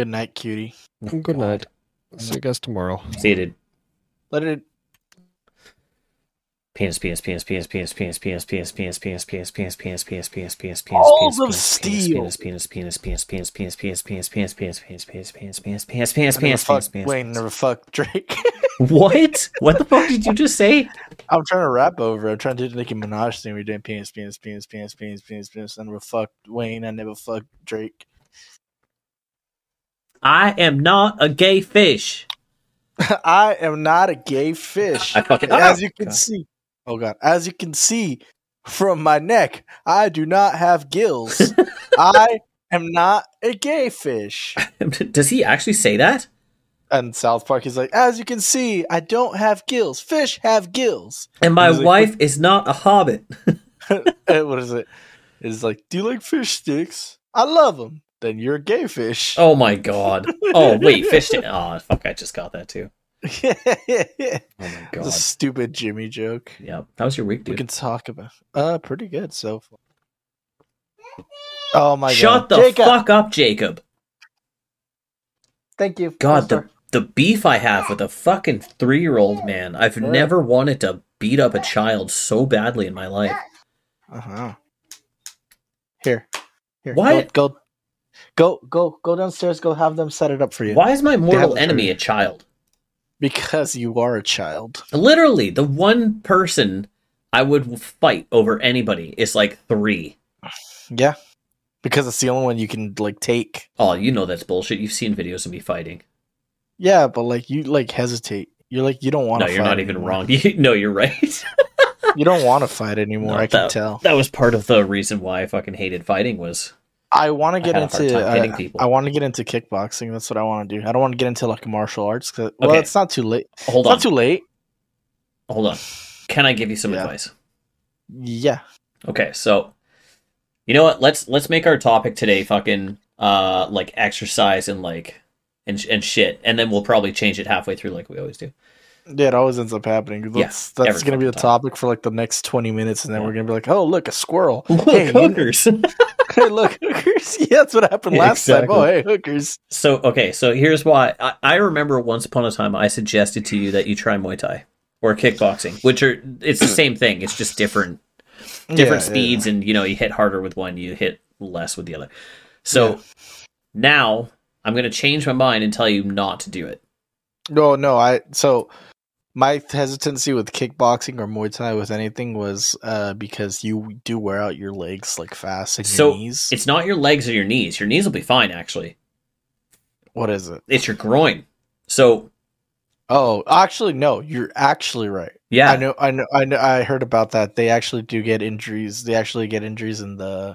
Good night, cutie. Good night. See you guys tomorrow. See you, dude. Let it. Penis, penis, penis, penis, penis, penis, penis, penis, penis, penis, penis, penis, penis, penis, penis, penis, penis, Balls penis, of penis, steel. penis, penis, penis, penis, penis, penis, penis, penis, penis, penis, penis, penis, penis, penis, penis, penis, I never penis, fuck penis, Wayne. penis. Never fuck Drake. What? What the fuck did you just say? I'm trying to rap over. I'm trying to do the Nicki Minaj thing. We're doing penis, penis, penis, penis, penis, penis, penis. I never fucked Wayne. I never fucked Drake. I am not a gay fish. I am not a gay fish. I fucking- as you can God. see. Oh god, as you can see from my neck, I do not have gills. I am not a gay fish. Does he actually say that? And South Park is like, as you can see, I don't have gills. Fish have gills. And my like, wife is not a hobbit. And eh, what is it? It's like, do you like fish sticks? I love them. Then you're a gay fish. Oh my god. Oh wait, fish. Sti- oh fuck! I just got that too. yeah, Oh my god. stupid Jimmy joke. Yeah. How was your week, dude? We can talk about. Uh, pretty good so far. Oh my Shut god, the Jacob. fuck up, Jacob. Thank you. God, the the beef I have with a fucking three year old man. I've Yeah. never wanted to beat up a child so badly in my life. Uh huh. Here, here. Why- Go, go, go, go, go downstairs. Go have them set it up for you. Why is my mortal enemy a child? Because you are a child. Literally, the one person I would fight over anybody is like three. Yeah. Because it's the only one you can like take. Oh, you know that's bullshit. You've seen videos of me fighting. Yeah, but like you like hesitate. You're like you don't want to No, you're not even wrong. You, no, you're right. You don't want to fight anymore. No, I can that- tell. that was part of the reason why I fucking hated fighting was I want to get had a hard into. uh, people. I want to get into kickboxing. That's what I want to do. I don't want to get into like martial arts. 'cause- well, Okay. it's not too late. hold It's on. not too late. hold on. Can I give you some Yeah. advice? Yeah. Okay, so you know what? Let's let's make our topic today fucking uh like exercise and like and and shit, and then we'll probably change it halfway through like we always do. Yeah, it always ends up happening. That's that's gonna be the time. topic for like the next twenty minutes, and then Yeah. we're gonna be like, "Oh, look, a squirrel! Look, Hey, hookers. hey, look, hookers! Yeah, that's what happened Yeah, last time. Oh, hey, hookers! so okay, so here's why I, I remember once upon a time I suggested to you that you try Muay Thai or kickboxing, which are it's the same thing. It's just different different Yeah, yeah, speeds and you know you hit harder with one you hit less with the other so Yeah. now i'm going to change my mind and tell you not to do it No, no, I so my hesitancy with kickboxing or Muay Thai with anything was uh because you do wear out your legs like fast and So, your knees. it's not your legs or your knees your knees will be fine actually What is it? it's your groin so Oh, actually, no, you're actually right. yeah I know, I know, I know. I heard about that. They actually do get injuries. They actually get injuries in the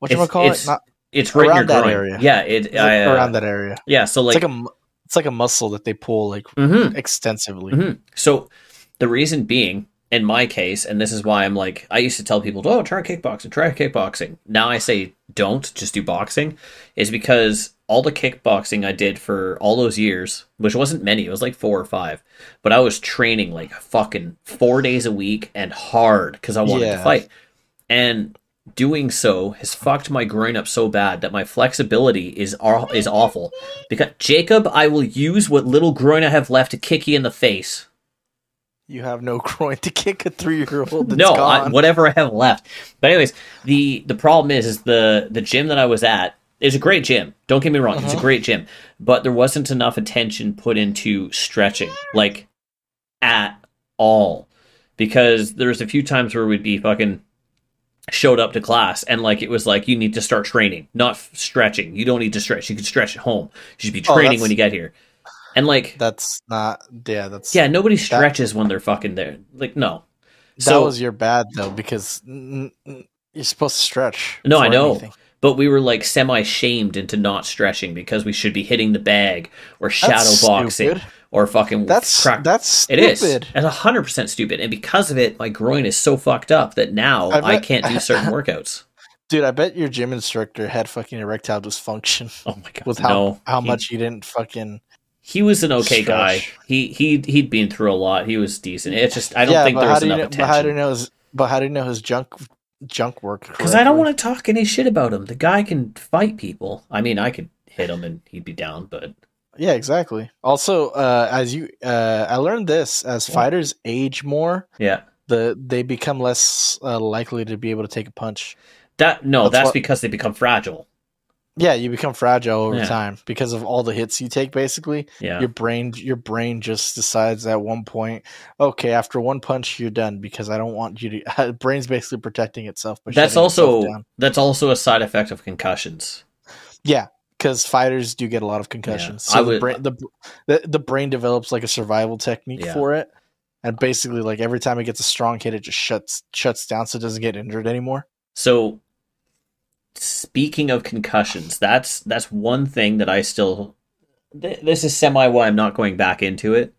what you It's- call it? Not it's right in around your that groin area. yeah it I, uh, around that area. yeah so like, like a it's like a muscle that they pull like mm-hmm. extensively. Mhm. So the reason being, in my case, and this is why I'm like, I used to tell people, "Oh, try kickboxing, try kickboxing." Now I say, "Don't just do boxing," is because all the kickboxing I did for all those years, which wasn't many, it was like four or five, but I was training like fucking four days a week and hard because I wanted to fight, and doing so has fucked my groin up so bad that my flexibility is aw- is awful. Because Jacob, I will use what little groin I have left to kick you in the face. You have no groin to kick a three year old. no, I, whatever I have left. But anyways, the the problem is, is the the gym that I was at is a great gym. Don't get me wrong, it's a Uh-huh. great gym, but there wasn't enough attention put into stretching, like at all, because there's a few times where we'd be fucking showed up to class and like it was like you need to start training, not f- stretching. You don't need to stretch. You can stretch at home. You should be Oh, training that's- when you get here. And like, That's not. Yeah, that's yeah, nobody stretches when they're fucking there. Like, no. That So- was your bad though because you're supposed to stretch. No, I know. anything. but we were like semi shamed into not stretching because we should be hitting the bag or shadow That's boxing stupid. Or fucking That's crack. that's It stupid. is. It's hundred percent stupid, and because of it, my groin is so fucked up that now I I, can't do certain workouts. Dude, I bet your gym instructor had fucking erectile dysfunction Oh my god! with how no, how he, much you didn't fucking. he was an okay guy. He he he'd been through a lot. He was decent. It's just I don't yeah, think there was enough know, But how do you attention know his? But how do you know his junk junk work? because I don't want to talk any shit about him. The guy can fight people. I mean, I could hit him and he'd be down. But Yeah, exactly. Also, uh, as you, uh, I learned this as fighters age more, yeah, the they become less uh, likely to be able to take a punch. that no, That's that's, what- because they become fragile. Yeah, you become fragile over Yeah. time because of all the hits you take. Basically, Yeah, your brain, your brain just decides at one point, okay, after one punch, you're done because I don't want you to. Brain's basically protecting itself. By that's also that's also a side effect of concussions. yeah. Because fighters do get a lot of concussions, I so would- the, brain, the, the the brain develops like a survival technique Yeah. for it, and basically, like every time it gets a strong hit, it just shuts shuts down, so it doesn't get injured anymore. So speaking of concussions, that's that's one thing that I still. Th- this is semi why I'm not going back into it.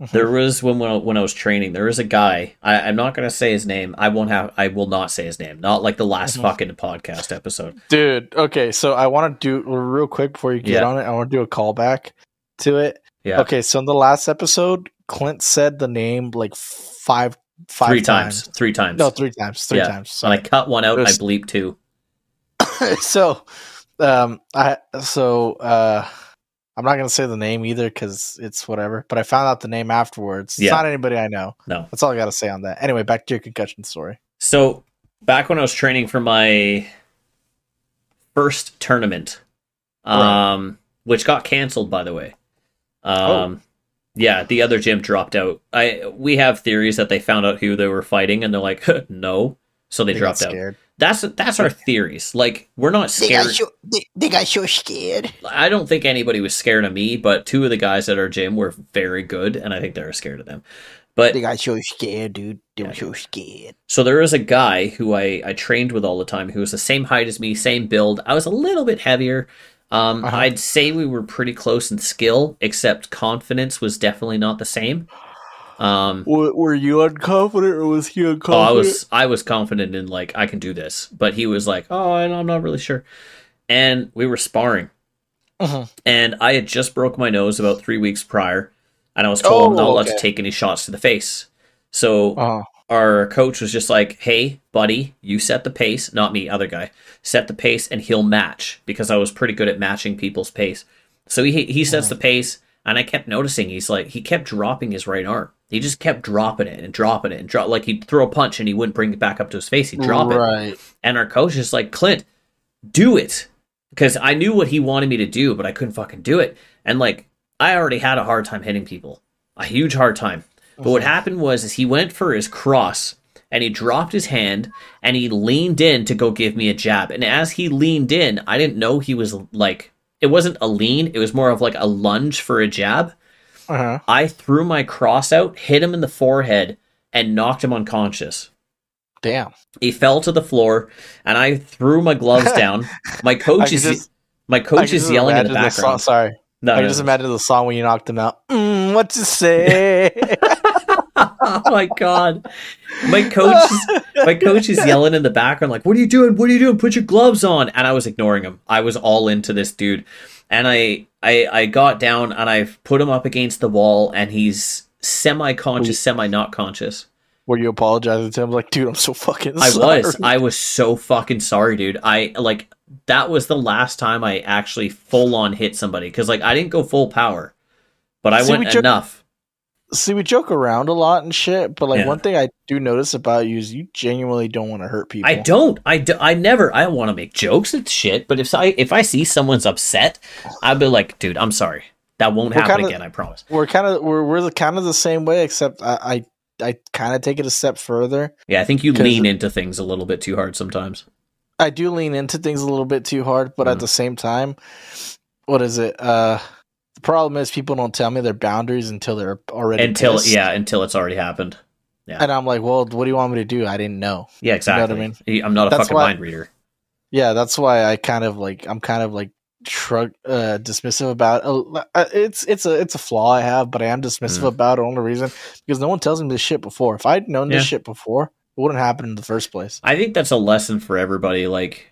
Mhm. There was when when I, when I was training, there was a guy. I, I'm not going to say his name. I won't have. I will not say his name. Not like the last Mhm. fucking podcast episode. Dude, okay, so I want to do real quick before you get Yeah. on it. I want to do a callback to it. Yeah, Okay, so in the last episode, Clint said the name like five, five three times. Three times. No, three times. Three Yeah. times. When I cut one out, I There's- bleep two. so, um, I so uh, I'm not gonna say the name either because it's whatever. But I found out the name afterwards. It's Yeah. not anybody I know. No. That's all I gotta say on that. Anyway, back to your concussion story. So back when I was training for my first tournament, um, which got canceled by the way. Um, yeah, the other gym dropped out. I we have theories that they found out who they were fighting and they're like, no, so they, They dropped out. scared. That's that's our theories. Like we're not They scared. got so they, they got so scared. I don't think anybody was scared of me, but two of the guys at our gym were very good, and I think they were scared of them. But They got so scared, dude. They Yeah, were so scared. So there was a guy who I, I trained with all the time who was the same height as me, same build. I was a little bit heavier. Um, Uh-huh. I'd say we were pretty close in skill, except confidence was definitely not the same. Um, Were, were you unconfident or was he unconfident? oh, I was I was confident in like I can do this, but he was like, oh, I'm not really sure. And we were sparring, Mhm. and I had just broke my nose about three weeks prior, and I was told I'm not Oh, allowed to take any shots to the face. So Uh-huh. our coach was just like, "Hey, buddy, you set the pace, not me, other guy. Set the pace, and he'll match because I was pretty good at matching people's pace." So he he sets the pace, and I kept noticing he's like he kept dropping his right arm. He just kept dropping it and dropping it and drop like he'd throw a punch and he wouldn't bring it back up to his face. He'd drop it, and our coach is like, "Clint, do it," because I knew what he wanted me to do, but I couldn't fucking do it. And like I already had a hard time hitting people, a huge hard time. But what happened was is he went for his cross and he dropped his hand and he leaned in to go give me a jab. And as he leaned in, I didn't know he was like it wasn't a lean, it was more of like a lunge for a jab. Uh-huh. I threw my cross out, hit him in the forehead, and knocked him unconscious. Damn. He fell to the floor and I threw my gloves down. My coach is just- my coach is yelling in the imagine song- background. sorry. No, I no, just no. imagine the song when you knocked him out. Mm, what to say? oh my god. My coach is, my coach is yelling in the background like, "What are you doing? What are you doing? Put your gloves on." And I was ignoring him. I was all into this dude. And I I I got down and I put him up against the wall and he's semi-conscious, semi not conscious. Were you apologizing to him? Like, dude, I'm so fucking I sorry. was. I was so fucking sorry, dude. I like that was the last time I actually full on hit somebody cuz like I didn't go full power. But I See, we went joke- enough. See, we joke around a lot and shit, but like Yeah. one thing I do notice about you is you genuinely don't want to hurt people. I don't. I, do, I never. I want to make jokes and shit. But if I if I see someone's upset, I'd be like, dude, I'm sorry. That won't We're happen kinda- again. I promise. We're kind of we're we're the, kind of the same way, except I I, I kind of take it a step further. Yeah, I think you lean into things a little bit too hard sometimes. I do lean into things a little bit too hard, but at Mhm. the same time, what is it? Uh, the problem is people don't tell me their boundaries until they're already Until pissed. yeah, until it's already happened. Yeah. And I'm like, well, what do you want me to do? I didn't know. Yeah, exactly. I mean? I'm not a That's fucking why- mind reader. Yeah, that's why I kind of like I'm kind of like shrug uh dismissive about uh, it's it's a it's a flaw I have, but I am dismissive Mm. about it. Only reason because no one tells me this shit before. If I'd known Yeah. this shit before, it wouldn't happen in the first place. I think that's a lesson for everybody. Like,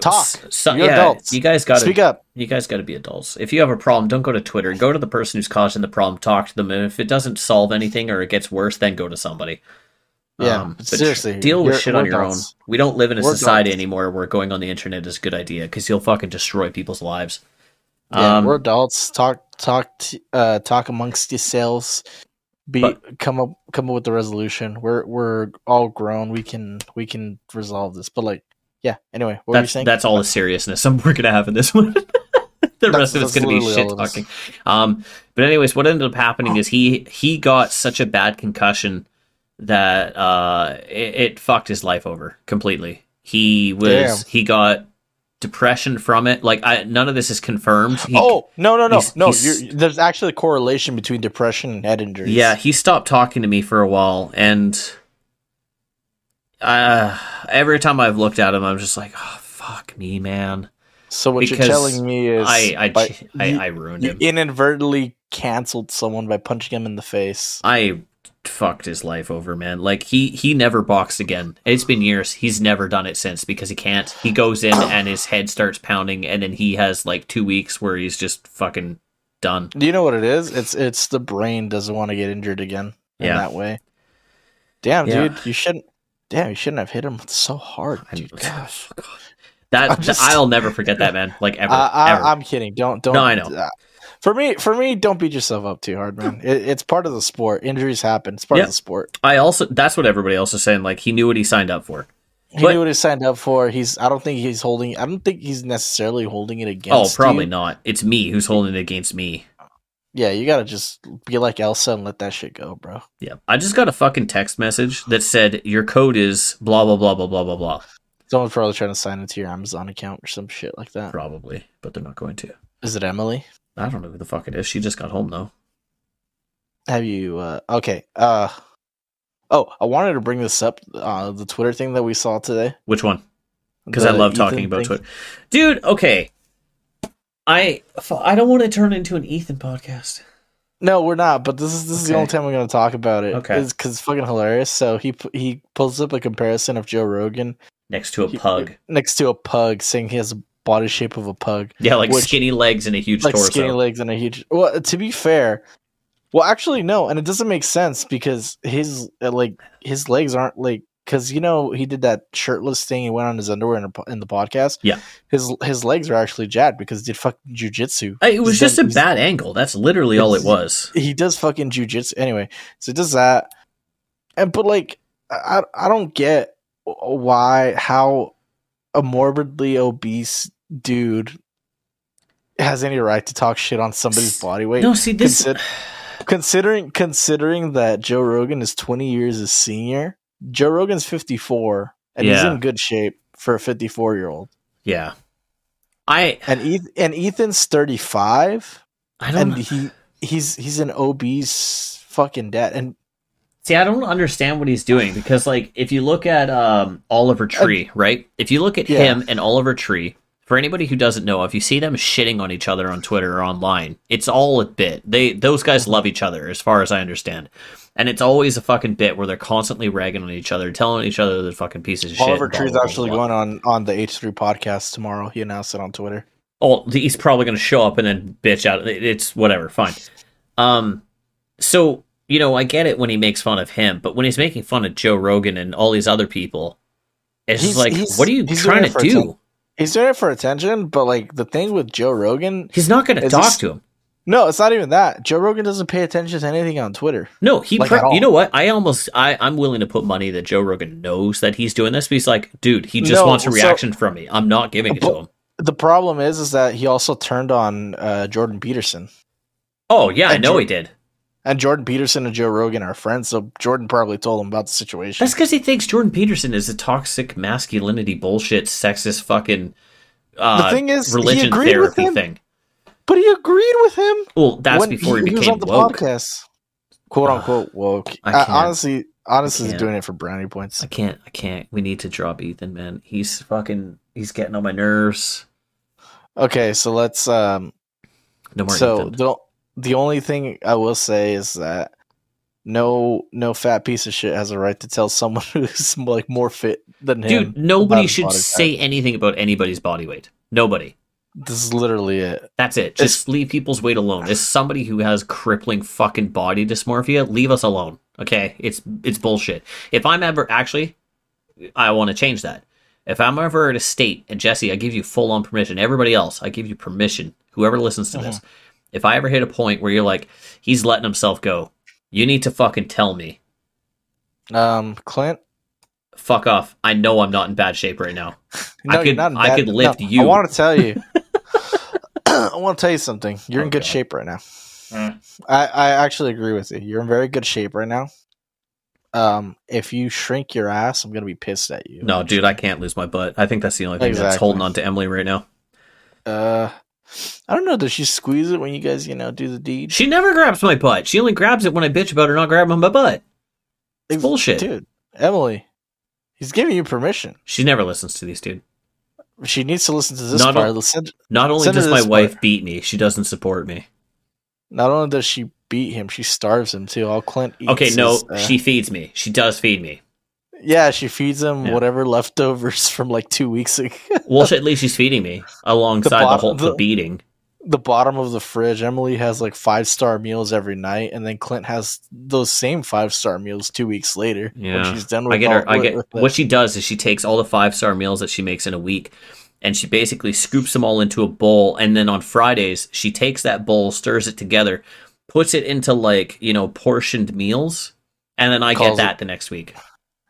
Talk. s- so- You're yeah, adults. you guys got Speak to up. you guys got to be adults. If you have a problem, don't go to Twitter. Go to the person who's causing the problem. Talk to them, and if it doesn't solve anything or it gets worse, then go to somebody. Yeah, Um, but seriously, deal with shit on we're your adults. own. We don't live in a We're society adults. anymore where going on the internet is a good idea because you'll fucking destroy people's lives. Yeah, Um, we're adults. Talk, talk, t- uh, talk amongst yourselves. Be But- come up, come up with the resolution. We're we're all grown. We can we can resolve this. But like, yeah. Anyway, what were you that's saying? that's all the seriousness I'm we're gonna have in this one. the rest of it's gonna be shit all of us. talking. Um, but anyways, what ended up happening is he he got such a bad concussion that uh it, it fucked his life over completely. He was Damn. he got depression from it. Like I none of this is confirmed. He, oh no no no he's- no! he's- You're, there's actually a correlation between depression and head injuries. Yeah, he stopped talking to me for a while, and uh, every time I've looked at him, I'm just like, oh, fuck me, man. So what because you're telling me is I I, by- I, you- I ruined him. inadvertently canceled someone by punching him in the face. I fucked his life over, man. Like he he never boxed again. It's been years. He's never done it since because he can't. He goes in and his head starts pounding, and then he has like two weeks where he's just fucking done. Do you know what it is? It's it's the brain doesn't want to get injured again in Yeah. that way. Damn, Yeah. dude, you shouldn't. Damn, you shouldn't have hit him so hard, dude. Gosh. That I'm just- I'll never forget that, man. Like ever. I, ever. I, I'm kidding. Don't don't. No, I know. uh, for me, for me, don't beat yourself up too hard, man. It, it's part of the sport. Injuries happen. It's part Yeah. of the sport. I also that's what everybody else is saying. Like he knew what he signed up for. He But- knew what he signed up for. He's. I don't think he's holding. I don't think he's necessarily holding it against. Oh, probably you. not. It's me who's holding it against me. Yeah, you gotta just be like Elsa and let that shit go, bro. Yeah. I just got a fucking text message that said your code is blah blah blah blah blah blah blah. Someone's probably trying to sign into your Amazon account or some shit like that. Probably, but they're not going to. Is it Emily? I don't know who the fuck it is. She just got home though. Have you? uh Okay. uh Oh, I wanted to bring this up. Uh The Twitter thing that we saw today. Which one? Because I love Ethan talking about thing. Twitter. Dude, okay. I I don't want to turn into an Ethan podcast. No, we're not. But this is this is the only time we're going to talk about it. Okay. because it's fucking hilarious. So he he pulls up a comparison of Joe Rogan Next to a he- pug. next to a pug, saying he has a body shape of a pug, Yeah, like which- skinny legs and a huge like torso. skinny legs and a huge. Well, to be fair, well, actually no, and it doesn't make sense because his uh, like his legs aren't like because you know he did that shirtless thing. He went on his underwear in, in the podcast. Yeah. his his legs are actually jacked because he did fucking jujitsu. Uh, it was He's just a done- he's- bad angle. That's literally all it was. he does fucking jujitsu anyway. So he does that, and but like I I don't get why how a morbidly obese dude has any right to talk shit on somebody's body weight. No, see this. Consider- considering considering that Joe Rogan is twenty years his senior, Joe Rogan's fifty four and he's in good shape for a fifty four year old, yeah, I and Eth- and Ethan's thirty five, I don't and he he's he's an obese fucking dad, and See, I don't understand what he's doing because, like, if you look at um, Oliver Tree, right? If you look at Yeah. him and Oliver Tree, for anybody who doesn't know, if you see them shitting on each other on Twitter or online, it's all a bit. They those guys love each other, as far as I understand, and it's always a fucking bit where they're constantly ragging on each other, telling each other they're fucking pieces of shit. Oliver and blah, Tree's blah, blah, actually going on on the H three podcast tomorrow. He announced it on Twitter. Oh, he's probably going to show up and then bitch out. It's whatever, fine. Um, so you know, I get it when he makes fun of him, but when he's making fun of Joe Rogan and all these other people, it's He's- like, he's- what are you trying to do? He's doing it for attention, but like the thing with Joe Rogan, He's not going to talk this- to him. no, it's not even that. Joe Rogan doesn't pay attention to anything on Twitter. No, he. Like, you know what? I almost. I. I'm willing to put money that Joe Rogan knows that he's doing this. But he's like, dude, he just No, wants a so- reaction from me. I'm not giving it to him. The problem is, is that he also turned on uh, Jordan Peterson, Oh yeah, I know he did. And Jordan Peterson and Joe Rogan are friends. So Jordan probably told him about the situation. That's because he thinks Jordan Peterson is a toxic masculinity bullshit, sexist fucking. Uh, The thing is, he religion therapy him. thing. but he agreed with him. Well, that's before he, was became on the woke. podcast. "Quote unquote woke." I honestly, honestly, I is doing it for brownie points. I can't. I can't. We need to drop Ethan, man. He's fucking. He's getting on my nerves. Okay, so let's um No more so Ethan. The only thing I will say is that no no fat piece of shit has a right to tell someone who's like more fit than him. Dude, nobody should say anything about anybody's body weight. Nobody. This is literally it. That's it. Just leave people's weight alone. As somebody who has crippling fucking body dysmorphia, leave us alone. Okay? It's it's bullshit. If I'm ever actually I want to change that. If I'm ever at a state and Jesse, I give you full on permission. Everybody else, I give you permission. whoever listens to uh-huh. this, if I ever hit a point where you're like, he's letting himself go, you need to fucking tell me. Um, Clint. Fuck off. I know I'm not in bad shape right now. I you're could- not in I could lift I you. I want to tell you. I want to tell you something. You're in good God. shape right now. Mm. I, I actually agree with you. You're in very good shape right now. Um, if you shrink your ass, I'm gonna be pissed at you. No, dude, I can't lose my butt. I think that's the only thing that's holding on to Emily right now. Uh, I don't know. Does she squeeze it when you guys, you know, do the deed? She never grabs my butt. She only grabs it when I bitch about her not grabbing my butt. It's bullshit. dude. Emily, he's giving you permission. She never listens to these, dude. She needs to listen to this Not part. o- Listen, Not only does my wife part. beat me, she doesn't support me. not only does she beat him, she starves him too. All Clint eats Okay, no, is, uh, she feeds me. She does feed me. Yeah, she feeds him Yeah. whatever leftovers from like two weeks ago. Well, at least she's feeding me alongside the, bottom- whole the the- beating. the bottom of the fridge. Emily has like five star meals every night, and then Clint has those same five star meals two weeks later. Yeah. when she's done with I get her. all- I get what she does is she takes all the five star meals that she makes in a week, and she basically scoops them all into a bowl. And then on Fridays, she takes that bowl, stirs it together, puts it into like you know portioned meals, and then I get Calls it- that the next week.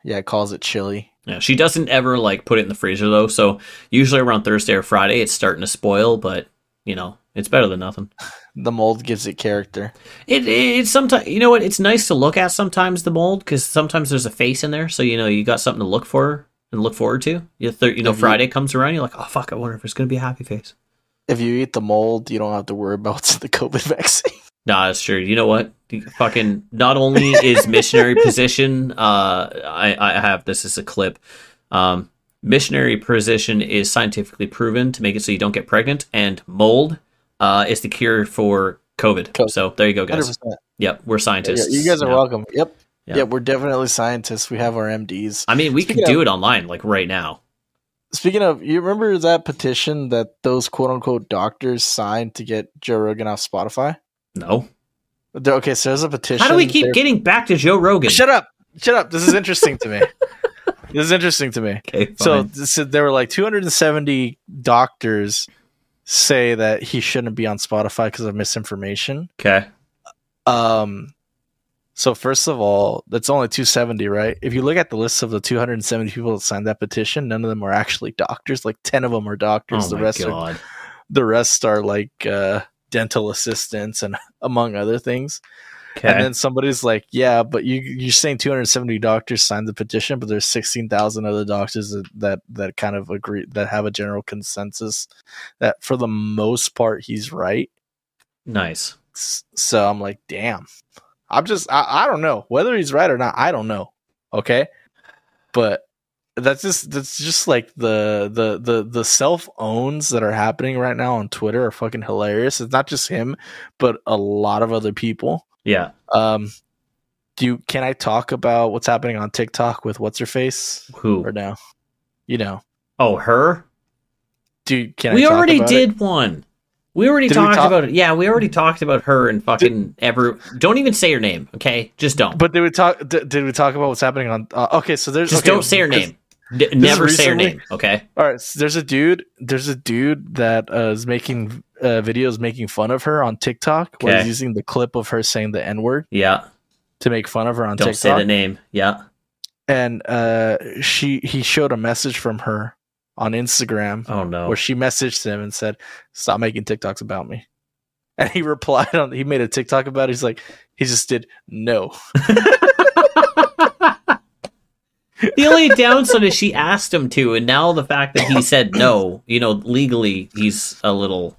Yeah, calls it chili. Yeah, she doesn't ever like put it in the freezer though. So usually around Thursday or Friday, it's starting to spoil. But you know, it's better than nothing. The mold gives it character. It, it it's sometimes you know what it's nice to look at sometimes the mold because sometimes there's a face in there, so you know you got something to look for and look forward to. You, th- you know, you- Friday comes around, you're like, oh fuck, I wonder if it's gonna be a happy face. If you eat the mold, you don't have to worry about the COVID vaccine. Nah, that's true. You know what? Fucking not only is missionary position, uh, I I have this is a clip. Um, missionary position is scientifically proven to make it so you don't get pregnant, and mold uh, is the cure for COVID. COVID. So there you go, guys. 100%. Yep, we're Yeah, scientists. you guys are Yeah. welcome. Yep. Yeah. Yeah. we're definitely scientists. We have our MDs. I mean, we Speaking could do of- it online, like right now. Speaking of, you remember that petition that those quote unquote doctors signed to get Joe Rogan off Spotify? No. Okay, so there's a petition. How do we keep There- getting back to Joe Rogan? Shut up! Shut up! This is interesting to me. This is interesting to me. Okay, So, so there were like 270 doctors say that he shouldn't be on Spotify because of misinformation. okay. Um, so first of all, that's only 270, right? If you look at the list of the 270 people that signed that petition, none of them are actually doctors. Like 10 of them are doctors. Oh the rest are the rest are like uh, dental assistants and among other things. Okay. And then somebody's like, "Yeah, but you you're saying 270 doctors signed the petition, but there's 16,000 other doctors that, that that kind of agree that have a general consensus that for the most part he's right." nice. So I'm like, "Damn." I'm just I, I don't know whether he's right or not. I don't know. Okay? But that's just that's just like the the the the self owns that are happening right now on Twitter are fucking hilarious. It's not just him, but a lot of other people. Yeah. Um, do you, can I talk about what's happening on TikTok with what's her face Who? or no? You know, Oh, her? Dude, can we I talk already did It? one. We already Did we talked talk- about it. Yeah, we already talked about her and fucking ever. Don't even say her name, okay? Just don't. But did we talk? Did, did we talk about what's happening on? Uh, okay, so there's Just okay, don't say her name. D- never say her name, okay? All right, so there's a dude. There's a dude that uh, is making uh, videos making fun of her on TikTok. Where he's using the clip of her saying the n word Yeah. to make fun of her on TikTok. Don't say the name. Yeah. And uh, she he showed a message from her on Instagram Oh no. where she messaged him and said, "Stop making TikToks about me." And he replied on. He made a TikTok about it. He's like, he just did no. the only downside is she asked him to, and now the fact that he said no, you know, legally he's a little.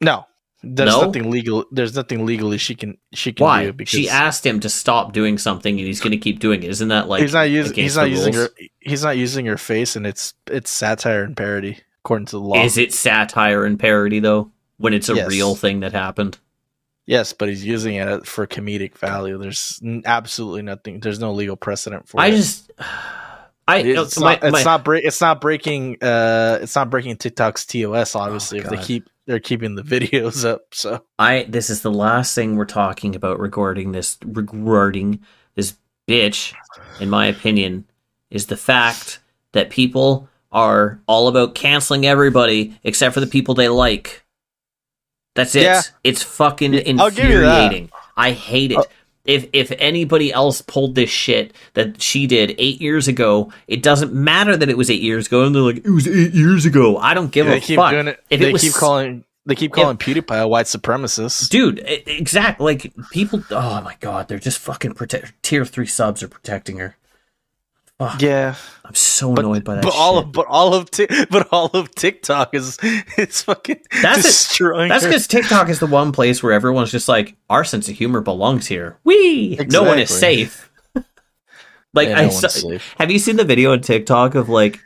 No, there's No? nothing legal. There's nothing legally she can she can Why? do because She asked him to stop doing something, and he's going to keep doing it. Isn't that like he's not using he's not using her he's not using her face, and it's it's satire and parody according to the law. Is it satire and parody though? When it's a Yes. real thing that happened? Yes, but he's using it for comedic value. There's absolutely nothing. There's no legal precedent for I it. just, I It's, my, not, it's not break. It's not breaking. Uh, it's not breaking TikTok's TOS. Obviously, Oh, if they keep they're keeping the videos up. So I this is the last thing we're talking about regarding this regarding this bitch, in my opinion, is the fact that people are all about canceling everybody except for the people they like. That's it. Yeah. It's fucking I'll give you that. infuriating. I hate it. Uh, if if anybody else pulled this shit that she did eight years ago, it doesn't matter that it was eight years ago, and they're like, it was eight years ago. I don't give they a keep fuck. doing it. If they it was keep calling. They keep calling PewDiePie a white supremacist. dude e- exact like people oh my god they're just fucking protect tier three subs are protecting her Fuck, Yeah, i'm so annoyed by that but all of but all of but all of TikTok is it's fucking That's it. destroying. that's because tiktok is the one place where everyone's just like our sense of humor belongs here we no one is safe like Yeah, no safe. have you seen the video on tiktok of like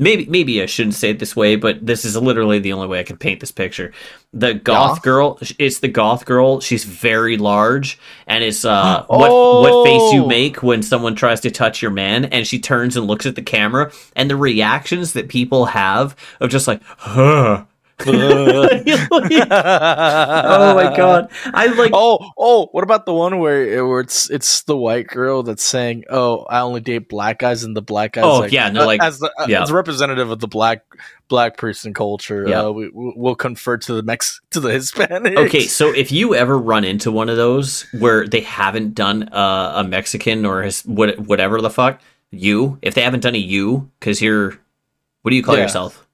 maybe maybe i shouldn't say it this way but this is literally the only way i can paint this picture the goth Yeah? girl it's the goth girl she's very large and it's uh what what face you Oh. make when someone tries to touch your man and she turns and looks at the camera and the reactions that people have of just like huh oh my god i like Oh, oh! What about the one where, where it's it's the white girl that's saying, "Oh, I only date black guys," and the black guys, Oh, like, yeah, and they're uh, like- as the uh, yeah. as representative of the black black person culture, Yeah. uh, we we- we'll confer to the Mex to the Hispanic. Okay, so if you ever run into one of those where they haven't done uh, a Mexican or his, what, whatever the fuck, you, if they haven't done a you, because you're, what do you call Yeah. yourself?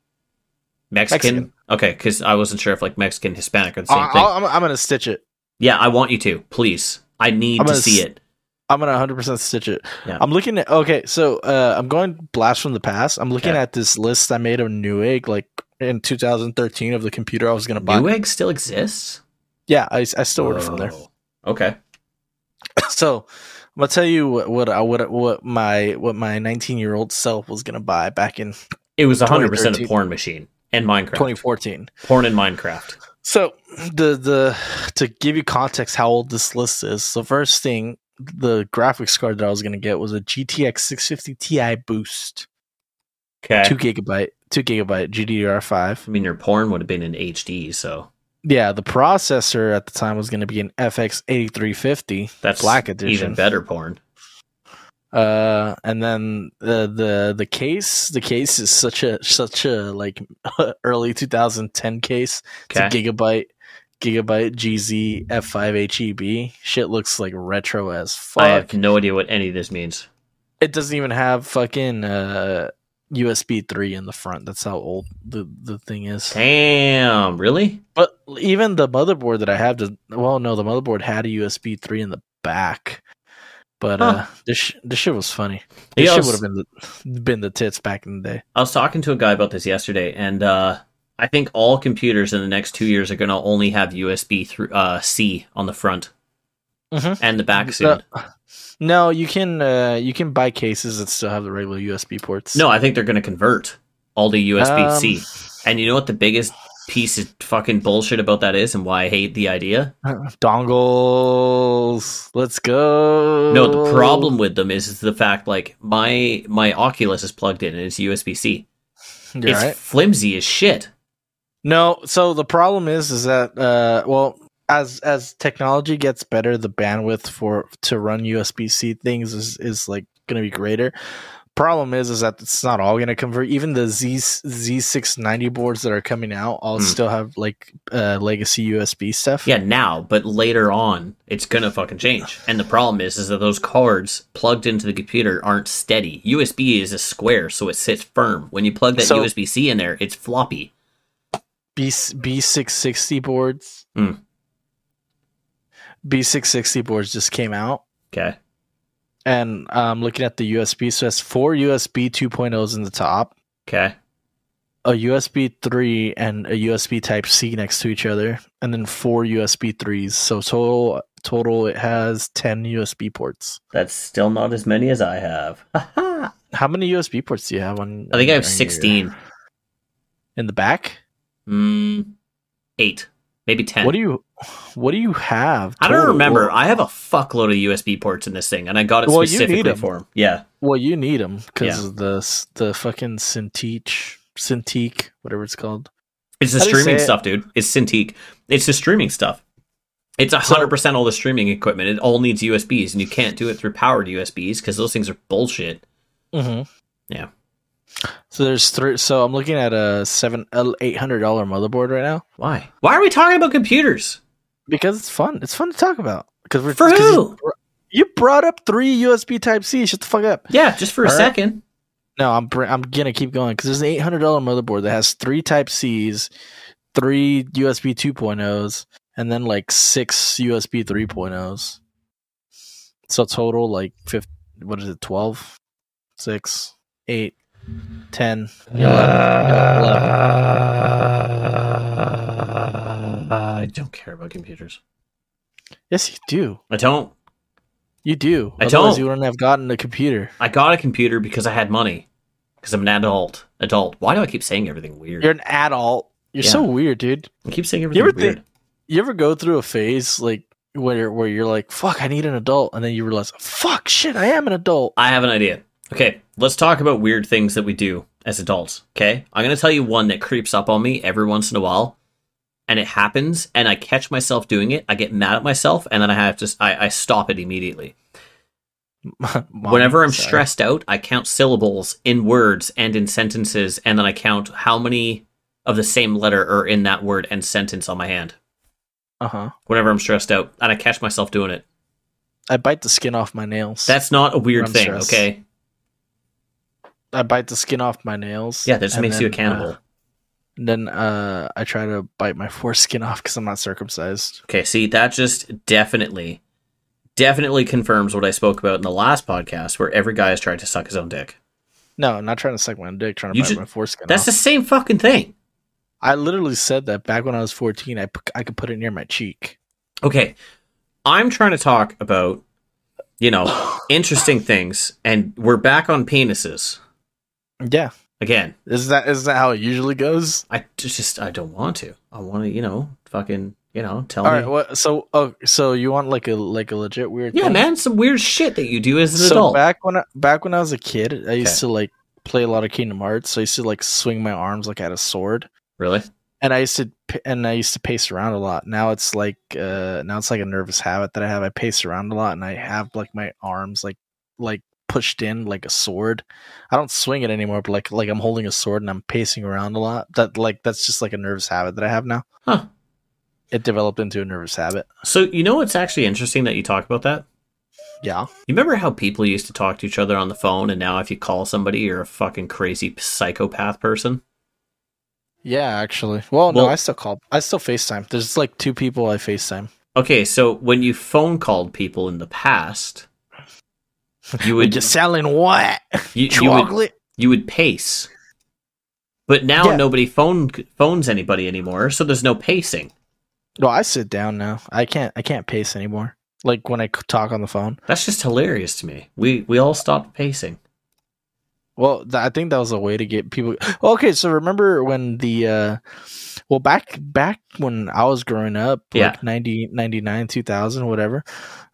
Mexican? Mexican. Okay, because I wasn't sure if like Mexican, Hispanic are the same I, thing. I'm, I'm gonna stitch it. yeah, I want you to, please. I need I'm to see it. I'm gonna 100 percent stitch it. Yeah. I'm looking at okay, so uh, I'm going blast from the past. I'm looking Okay. at this list I made of Newegg like in 2013 of the computer I was gonna buy. Newegg still exists? Yeah, I, I still order from there. Okay. So I'm gonna tell you what what I what what my what my 19 year old self was gonna buy back in It was 100% a porn machine and Minecraft. 2014. Porn and Minecraft. So the the to give you context how old this list is. So first thing, the graphics card that I was gonna get was a GTX 650 Ti Boost, Okay. two gigabyte, two gigabyte GDDR5. I mean, your porn would have been in HD, so Yeah, the processor at the time was gonna be an FX 8350 that's Black Edition. even better porn. Uh, and then the the the case, the case is such a such a like early 2010 case. It's Okay. a gigabyte gigabyte GZ F5 HEB. Shit looks like retro as fuck. I have no idea what any of this means. It doesn't even have fucking uh USB 3 in the front. That's how old the the thing is. Damn, really? But even the motherboard that I have does well no, the motherboard had a USB 3 in the back. But uh Huh. this sh- this shit was funny. This Yeah, shit would have been the been the tits back in the day. I was talking to a guy about this yesterday, and uh, I think all computers in the next two years are going to only have USB through uh, C on the front Mhm. and the back soon. Uh, no, you can uh, you can buy cases that still have the regular USB ports. No, I think they're going to convert all the USB C. Um, And you know what the biggest piece of fucking bullshit about that is, and why I hate the idea? dongles. Let's go. No, the problem with them is, is the fact like my my Oculus is plugged in and it's USB C. It's right. flimsy as shit. No, so the problem is is that uh well as as technology gets better, the bandwidth for to run USB C things is is like going to be greater. Problem is is that it's not all going to convert. Even the Z Z six ninety boards that are coming out all Hmm. still have like uh legacy USB stuff. Yeah, now, but later on, it's gonna fucking change. And the problem is, is that those cards plugged into the computer aren't steady. USB is a square, so it sits firm. When you plug that So- USB C in there, it's floppy. B B six sixty boards. B six sixty boards just came out. Okay. And um, looking at the USB, so it's four USB 2.0s in the top, Okay. a USB 3 and a USB Type C next to each other, and then four USB 3s. So total, total, it has 10 USB ports. That's still not as many as I have. How many USB ports do you have on? I think I have your- 16. in the back. Mm, eight. Maybe 10. What do you, what do you have? I don't total? remember. I have a fuckload of USB ports in this thing, and I got it Well, specifically for him. Yeah. well, you need them because Yeah. of the the fucking Cintiq, Cintiq, whatever it's called. It's the How streaming say it? stuff, dude. It's Cintiq. It's the streaming stuff. It's a hundred percent all the streaming equipment. It all needs USBs, and you can't do it through powered USBs because those things are bullshit. Mm-hmm. Yeah. So there's three. So I'm looking at a seven eight hundred dollar motherboard right now Why? Why are we talking about computers? because it's fun. It's fun to talk about because we're For who? You, brought up three USB Type C. Shut the fuck up. Yeah, just for a All right. second. No, I'm I'm gonna keep going because there's an eight hundred dollar motherboard that has three Type Cs, three USB 2.0s, and then like six USB 3.0s. So total like fifth. What is it? 12, 6, 8, 10, 11. I don't care about computers. Yes, you do. I don't. You do. I Otherwise, don't. You wouldn't have gotten a computer. I got a computer because I had money. Because I'm an adult. Adult. Why do I keep saying everything weird? You're an adult. You're so weird, dude. I keep saying You everything ever weird. think? You ever go through a phase like where where you're like, "Fuck, I need an adult," and then you realize, "Fuck, shit, I am an adult." I have an idea. Okay, let's talk about weird things that we do as adults. Okay, I'm gonna tell you one that creeps up on me every once in a while, and it happens, and I catch myself doing it. I get mad at myself, and then I have to. I, I stop it immediately. Mom, Whenever I'm sorry. stressed out, I count syllables in words and in sentences, and then I count how many of the same letter are in that word and sentence on my hand. uh huh, Whenever I'm stressed out, and I catch myself doing it. I bite the skin off my nails. That's not a weird thing, stressed. okay? I bite the skin off my nails. Yeah, that just and makes you a cannibal. uh, then uh, I try to bite my foreskin off because I'm not circumcised. Okay, see, that just definitely, definitely confirms what I spoke about in the last podcast, where every guy has tried to suck his own dick. No, I'm not trying to suck my own dick. Trying to You bite ju- my foreskin That's off. the same fucking thing. I literally said that back when I was 14. I, p- I could put it near my cheek. Okay, I'm trying to talk about, you know, interesting things, and we're back on penises Yeah, again. is that is that how it usually goes? I just, I don't want to. I want to, you know, fucking, you know, tell All me. right. What? So, oh, so you want like a like a legit weird? yeah, thing? man, some weird shit that you do as an So adult. back when I, back when I was a kid, I used to like play a lot of Kingdom Hearts. So I used to like swing my arms like I had a sword, really? and I used to and I used to pace around a lot. Now it's like uh now it's like a nervous habit that I have. I pace around a lot, and I have like my arms like like pushed in like a sword. I don't swing it anymore, but like like I'm holding a sword and I'm pacing around a lot. That like that's just like a nervous habit that I have now. Huh. It developed into a nervous habit. So you know what's actually interesting that you talk about that? Yeah. You remember how people used to talk to each other on the phone, and now if you call somebody, you're a fucking crazy psychopath person? Yeah, actually. Well, no, I still call. I still FaceTime. There's like two people I FaceTime. Okay, so when you phone called people in the past, you would you selling what? you, you would Chocolate? you would pace, but now Yeah. nobody phone phones anybody anymore, so there's no pacing. No, I sit down now. I can't. I can't pace anymore. Like when I talk on the phone. That's just hilarious to me. We we all stopped pacing. Well, th- I think that was a way to get people. Okay, so remember when the, uh well, back back when I was growing up, Yeah. like 90, 99, 2000, whatever.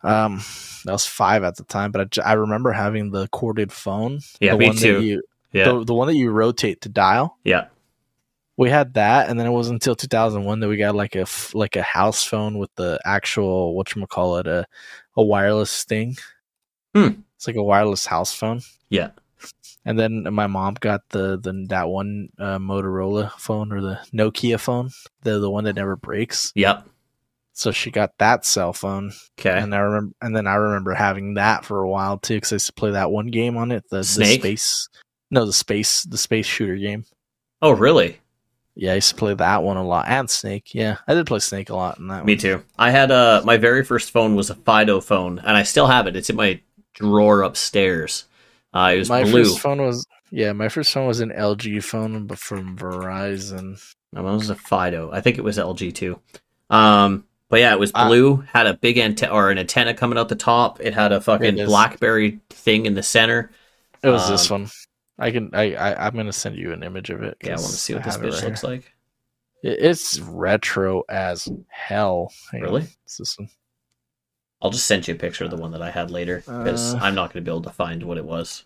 Um, I was five at the time, but I, j- I remember having the corded phone. Yeah, the me one too. That you, Yeah, the, the one that you rotate to dial. yeah. We had that, and then it wasn't until 2001 that we got like a f- like a house phone with the actual what you call it a a wireless thing. Hmm. It's like a wireless house phone. Yeah. And then my mom got the the that one uh, Motorola phone or the Nokia phone, the the one that never breaks. Yep. So she got that cell phone, Okay. and I remember, and then I remember having that for a while too, because I used to play that one game on it, the, the space, no, the space, the space shooter game. Oh, really? Yeah, I used to play that one a lot, and Snake. Yeah, I did play Snake a lot in that. Me one. too. I had uh my very first phone was a Fido phone, and I still have it. It's in my drawer upstairs. Uh, it was My blue. first phone was yeah, my first phone was an LG phone, but from Verizon. No, mine was a Fido. I think it was LG too. Um, but yeah, it was Ah. blue. had a big antenna or an antenna coming out the top. It had a fucking BlackBerry thing in the center. It was this Um, one. I can I, I I'm gonna send you an image of it. Yeah, I want to see what I this bitch right looks here. like. It's retro as hell. Hang on. Really? It's this one. I'll just send you a picture of the one that I had later because Uh. I'm not going to be able to find what it was.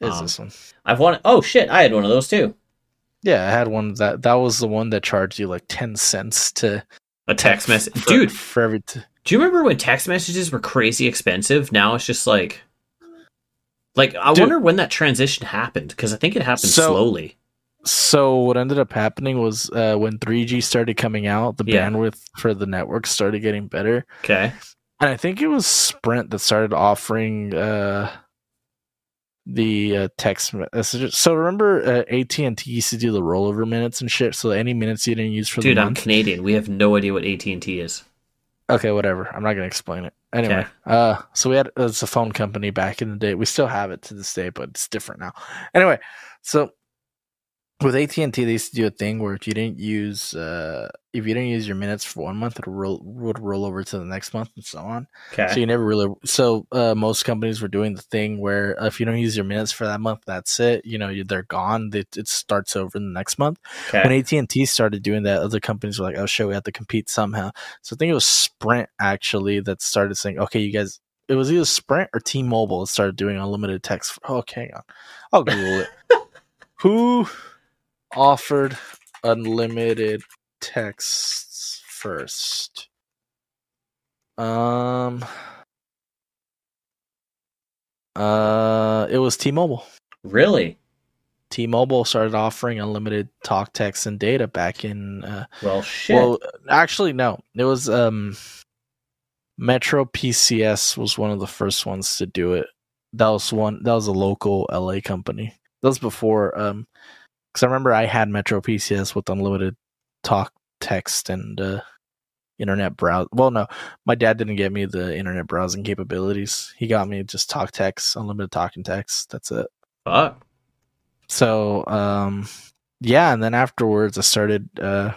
It's Um, this one. I've wanted. Oh shit! I had one of those too. Yeah, I had one that that was the one that charged you like ten cents to A text message, for, dude. for every. T- Do you remember when text messages were crazy expensive? Now it's just like Like, I Dude. wonder when that transition happened because I think it happened So- slowly. So what ended up happening was uh, when 3G started coming out, the Yeah. bandwidth for the network started getting better, Okay. And I think it was Sprint that started offering uh, the uh, text messages. So remember, uh, AT and T used to do the rollover minutes and shit. So any minutes you didn't use for Dude, the dude, I'm month. Canadian. We have no idea what AT and T is. Okay, whatever. I'm not gonna explain it. Anyway, Okay. uh, so we had it's a phone company back in the day. We still have it to this day, but it's different now. Anyway, so with AT and T, they used to do a thing where if you didn't use uh, if you didn't use your minutes for one month, it would roll, would roll over to the next month and so on. Okay. So you never really. So uh, most companies were doing the thing where if you don't use your minutes for that month, that's it. You know, you- they're gone. It, it starts over in the next month Okay. when. AT and T started doing that, other companies were like, "Oh shit, we have to compete somehow." So I think it was Sprint actually that started saying, "Okay, you guys." It was either Sprint or T-Mobile that started doing unlimited text. Oh, okay, hang on, I'll Google it. Who offered unlimited texts first? Um. Uh, it was T-Mobile. Really? T-Mobile started offering unlimited talk, text, and data back in. Uh, Well, shit. well, actually, no. It was um, Metro PCS was one of the first ones to do it. That was one. That was a local LA company. That was before. Um, because I remember I had Metro PCS with unlimited talk, text, and uh, internet browse. Well, no, my dad didn't get me the internet browsing capabilities. He got me just talk, text, unlimited talk and text. That's it. Fuck. So, um, yeah, and then afterwards, I started. Uh,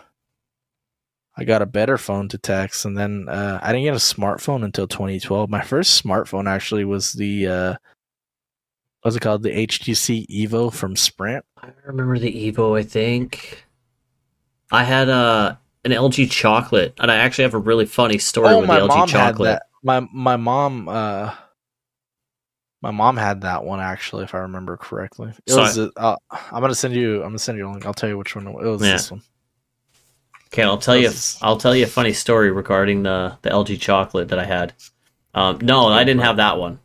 I got a better phone to text, and then uh, I didn't get a smartphone until 2012. My first smartphone actually was the uh, what's it called? The HTC Evo from Sprint. I remember the Evo, I think. I had uh, an LG chocolate, and I actually have a really funny story with the LG chocolate. My my mom. Uh, my mom had that one actually, if I remember correctly. It So was. a- uh, I'm gonna send you. I'm gonna send you a link. I'll tell you which one it was. Yeah. This one. Okay, I'll tell you. This I'll tell you a funny story regarding the the LG chocolate that I had. Um, no, I didn't have that one,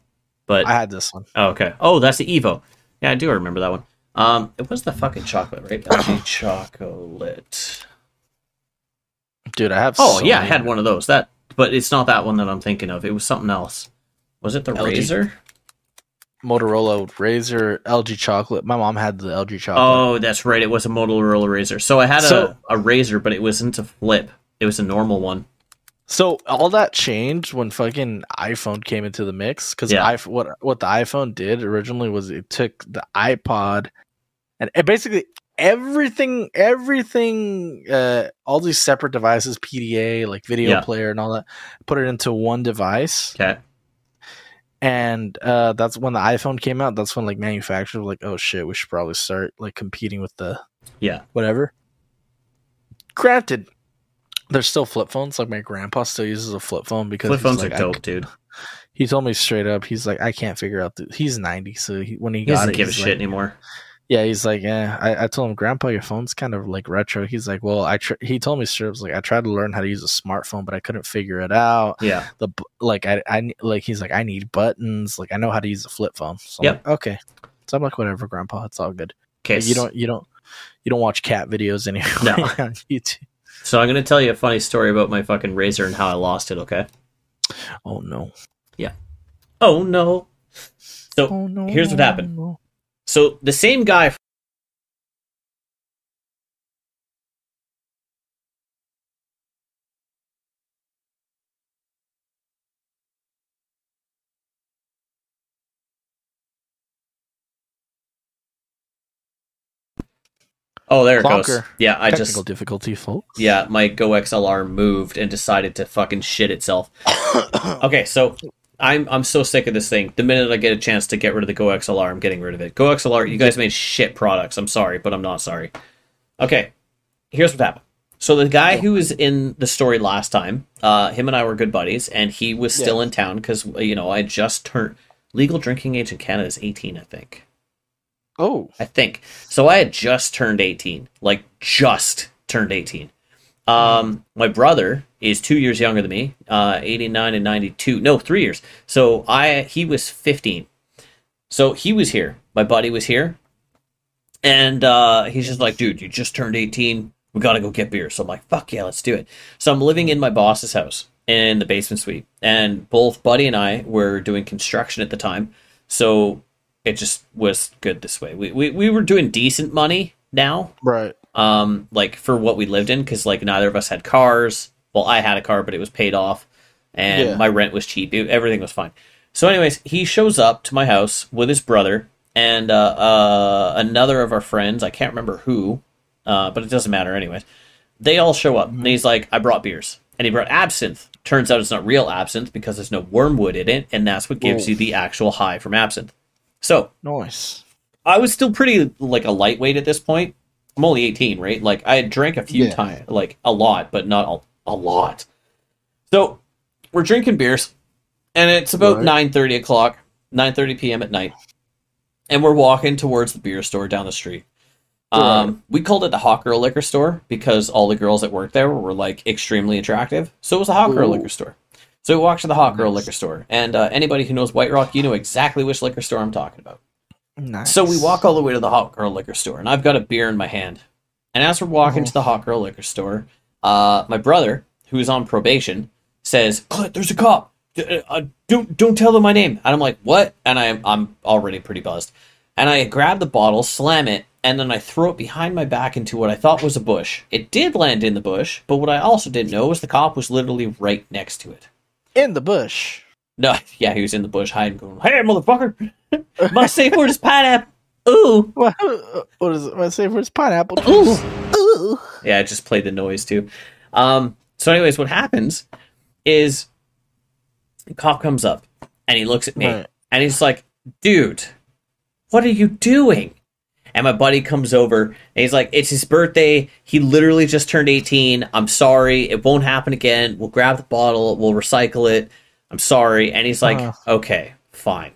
but I had this one. oh, okay. Oh, that's the Evo. Yeah, I do remember that one. Um, it was the fucking chocolate, right? LG chocolate. Dude, I have. Oh so yeah, I had one of those. That, but it's not that one that I'm thinking of. It was something else. Was it the LG. Razor? Motorola Razor, LG chocolate. My mom had the LG chocolate. Oh, that's right. It was a Motorola Razor. So I had So- a, a Razor, but it wasn't a flip. It was a normal one. So all that changed when fucking iPhone came into the mix because Yeah. what what the iPhone did originally was it took the iPod and basically everything everything uh all these separate devices PDA like video Yeah. player and all that put it into one device Okay. and uh that's when the iPhone came out that's when like manufacturers were like oh shit we should probably start like competing with the Yeah. whatever. Granted, there's still flip phones. Like my grandpa still uses a flip phone because Flip phones like, are I- dope, dude. he told me straight up, he's like, I can't figure out. The, he's 90, so he, when he, He got doesn't it, give a he's shit like- anymore. Yeah, he's like, yeah. I, I told him, Grandpa, your phone's kind of like retro. He's like, well, I tr-, he told me was like I tried to learn how to use a smartphone, but I couldn't figure it out. Yeah. The like I I like he's like I need buttons. Like I know how to use a flip phone. So Yep. like, okay. So I'm like, whatever, Grandpa, it's all good. Okay. Like, you don't you don't you don't watch cat videos anymore No. on YouTube. So I'm gonna tell you a funny story about my fucking Razor and how I lost it. Okay. Oh no. Yeah. Oh no. So Oh no. here's what happened. no. So the same guy. Oh, there it goes. Yeah, I Technical just difficulty, folks. yeah, my Go XLR moved and decided to fucking shit itself. Okay, so I'm I'm so sick of this thing. The minute I get a chance to get rid of the Go XLR, I'm getting rid of it. Go XLR, you guys made shit products. I'm sorry, but I'm not sorry. Okay, here's what happened. So the guy who was in the story last time, uh, him and I were good buddies, and he was still in town because you know I just turned legal drinking age in Canada is 18, I think. Oh, I think. So I had just turned 18, like just turned 18. Um, my brother is two years younger than me, uh, 89 and 92. No, three years. So I he was 15. So he was here. My buddy was here. And uh, he's just like, dude, you just turned 18. We got to go get beer. So I'm like, fuck yeah, let's do it. So I'm living in my boss's house in the basement suite. And both Buddy and I were doing construction at the time. So it just was good this way. We, we, we were doing decent money now, Right. um, like for what we lived in, because like neither of us had cars. Well, I had a car, but it was paid off, and Yeah. my rent was cheap. It- everything was fine. So, anyways, he shows up to my house with his brother and uh, uh, another of our friends. I can't remember who, uh, but it doesn't matter. Anyways, they all show up, and he's like, "I brought beers," and he brought absinthe. Turns out it's not real absinthe because there's no wormwood in it, and that's what gives you the actual high from absinthe. So Nice. I was still pretty like a lightweight at this point. I'm only 18, right? Like I had drank a few Yeah. times, like a lot, but not a, a lot. So we're drinking beers, and it's about Right. 9:30 o'clock, 9:30 p.m. at night, and we're walking towards the beer store down the street. Um, we called it the Hot Girl Liquor Store because all the girls that worked there were like extremely attractive. So it was a Hot Girl Liquor Store. So we walked to the Hot Girl Nice. Liquor Store, and uh, anybody who knows White Rock, you know exactly which liquor store I'm talking about. Nice. So we walk all the way to the Hot Girl liquor store, and I've got a beer in my hand. And as we're walking Mhm. to the Hot Girl liquor store, uh, my brother, who is on probation, says, "Clint, there's a cop. D- uh, don't don't tell them my name." And I'm like, "What?" And I'm I'm already pretty buzzed. And I grab the bottle, slam it, and then I throw it behind my back into what I thought was a bush. It did land in the bush, but what I also didn't know was the cop was literally right next to it. in the bush. No, yeah, he was in the bush hiding, going, "Hey, motherfucker, my safe word is pineapple." Ooh. What, what is it? My favorite is pineapple juice. Ooh. Yeah, I just played the noise too. Um, so, anyways, what happens is the cop comes up and he looks at me Right. and he's like, dude, what are you doing? And my buddy comes over and he's like, it's his birthday. He literally just turned 18. I'm sorry. It won't happen again. We'll grab the bottle, we'll recycle it. I'm sorry. And he's like, Uh. okay, fine.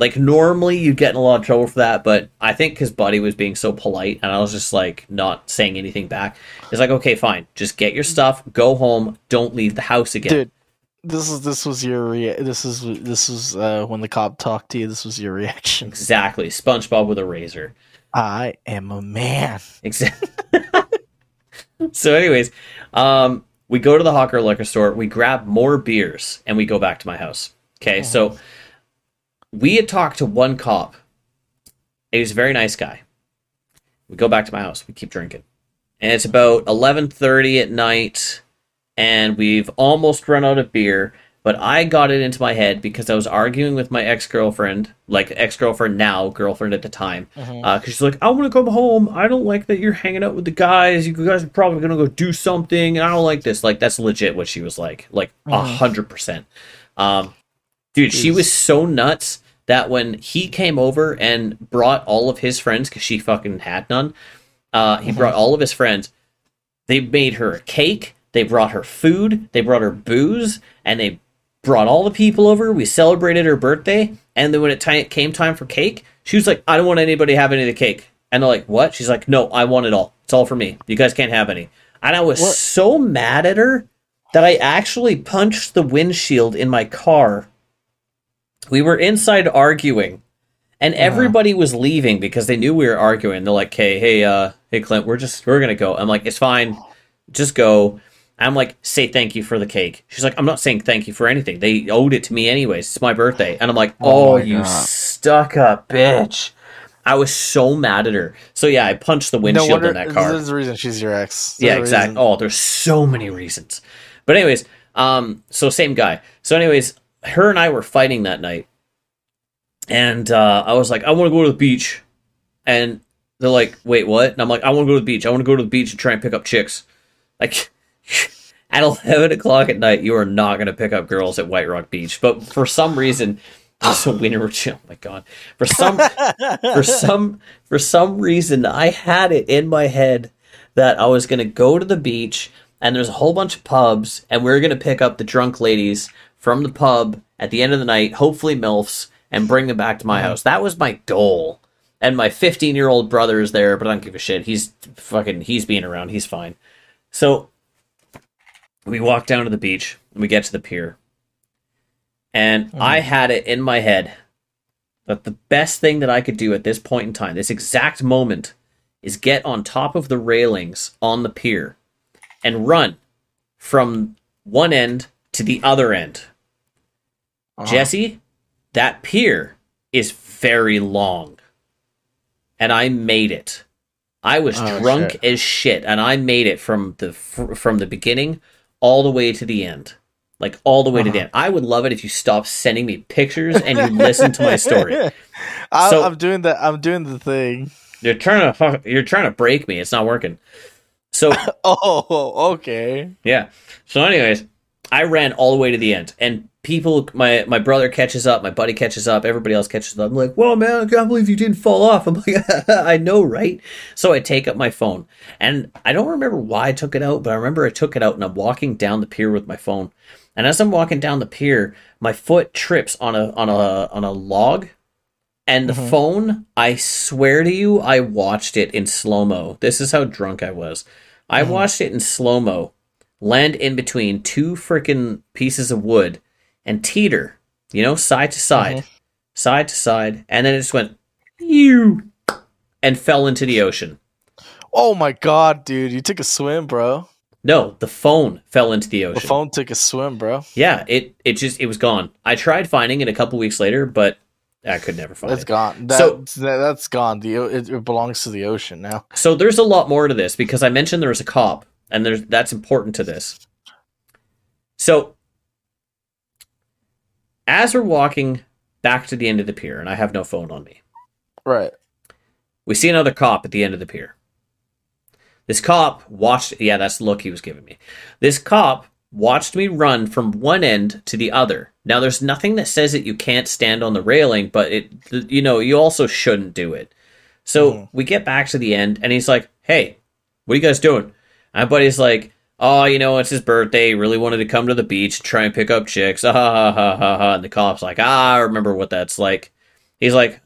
Like normally you'd get in a lot of trouble for that, but I think his buddy was being so polite and I was just like not saying anything back. He's like, okay, fine. Just get your stuff, go home, don't leave the house again. Dude, this is this was your rea- this is this was uh, when the cop talked to you. This was your reaction. Exactly. SpongeBob with a razor. I am a man. Exactly. so, anyways, um, we go to the Hot Girl liquor store, we grab more beers, and we go back to my house. Okay, so we had talked to one cop. He was a very nice guy. We go back to my house. We keep drinking, and it's about eleven thirty at night, and we've almost run out of beer. But I got it into my head because I was arguing with my ex girlfriend, like ex girlfriend now, girlfriend at the time, because she's like, I want to come home. I don't like that you're hanging out with the guys. You guys are probably gonna go do something, and I don't like this. Like that's legit what she was like, like a Mhm. hundred percent. Um, dude, she was so nuts that when he came over and brought all of his friends, because she fucking had none, uh, he brought all of his friends. They made her a cake. They brought her food. They brought her booze, and they brought all the people over. We celebrated her birthday, and then when it ti- came time for cake, she was like, "I don't want anybody to have any of the cake." And they're like, "What?" She's like, "No, I want it all. It's all for me. You guys can't have any." And I was What? so mad at her that I actually punched the windshield in my car. We were inside arguing, and everybody was leaving because they knew we were arguing. They're like, "Hey, hey, uh, hey, Clint, we're just we're gonna go." I'm like, "It's fine, just go." I'm like, "Say thank you for the cake." She's like, "I'm not saying thank you for anything. They owed it to me anyways. It's my birthday." And I'm like, Oh "Oh, you God. stuck up bitch." I was so mad at her. So yeah, I punched the No windshield wonder in that car. There's a reason she's your ex. There's Yeah, exactly. reason. Oh, there's so many reasons. But anyways, um, so same guy. So anyways, her and I were fighting that night, and uh, I was like, I want to go to the beach, and they're like, Wait, what? And I'm like, I want to go to the beach. I want to go to the beach and try and pick up chicks. Like. At 11 o'clock at night, you are not going to pick up girls at White Rock Beach. But for some reason, so winter, oh my God. For some, for some for some reason I had it in my head that I was gonna go to the beach and there's a whole bunch of pubs and we are gonna pick up the drunk ladies from the pub at the end of the night, hopefully MILFs, and bring them back to my mm-hmm. house. That was my goal. And my 15 year old brother is there, but I don't give a shit. He's fucking he's being around, he's fine. So we walk down to the beach and we get to the pier. And mm-hmm. I had it in my head that the best thing that I could do at this point in time, this exact moment, is get on top of the railings on the pier and run from one end to the other end. Uh-huh. Jesse, that pier is very long. And I made it. I was Oh, drunk shit. as shit and I made it from the fr- from the beginning all the way to the end. Like all the way to the Uh-huh. end. I would love it if you stopped sending me pictures and you listen to my story. I, So- I'm doing the I'm doing the thing. You're trying to fuck- you're trying to break me. It's not working. So Oh, okay. Yeah. So, anyways, I ran all the way to the end, and people, my my brother catches up, my buddy catches up, everybody else catches up. I'm like, "Whoa, man! I can't believe you didn't fall off." I'm like, "I know, right?" So I take up my phone, and I don't remember why I took it out, but I remember I took it out, and I'm walking down the pier with my phone, and as I'm walking down the pier, my foot trips on a on a on a log. And the Mhm. phone, I swear to you, I watched it in slow mo. This is how drunk I was. I Mhm. watched it in slow mo land in between two freaking pieces of wood and teeter, you know, side to side, Mhm. side to side, and then it just went you and fell into the ocean. Oh my god, dude, you took a swim, bro. No, the phone fell into the ocean. The phone took a swim, bro. Yeah, it it just it was gone. I tried finding it a couple weeks later, but I could never find It's it. gone. So- That's that, that's gone. The it, it belongs to the ocean now. So there's a lot more to this because I mentioned there was a cop, and there's that's important to this. So as we're walking back to the end of the pier, and I have no phone on me, Right. we see another cop at the end of the pier. This cop watched yeah, that's the look he was giving me. This cop watched me run from one end to the other. Now there's nothing that says that you can't stand on the railing, but it you know, you also shouldn't do it. So Mhm. we get back to the end and he's like, "Hey, what are you guys doing?" My buddy's like, "Oh, you know, it's his birthday. He really wanted to come to the beach and try and pick up chicks." Ah, ha, ha, ha, ha. And the cop's like, "Ah, I remember what that's like." He's like,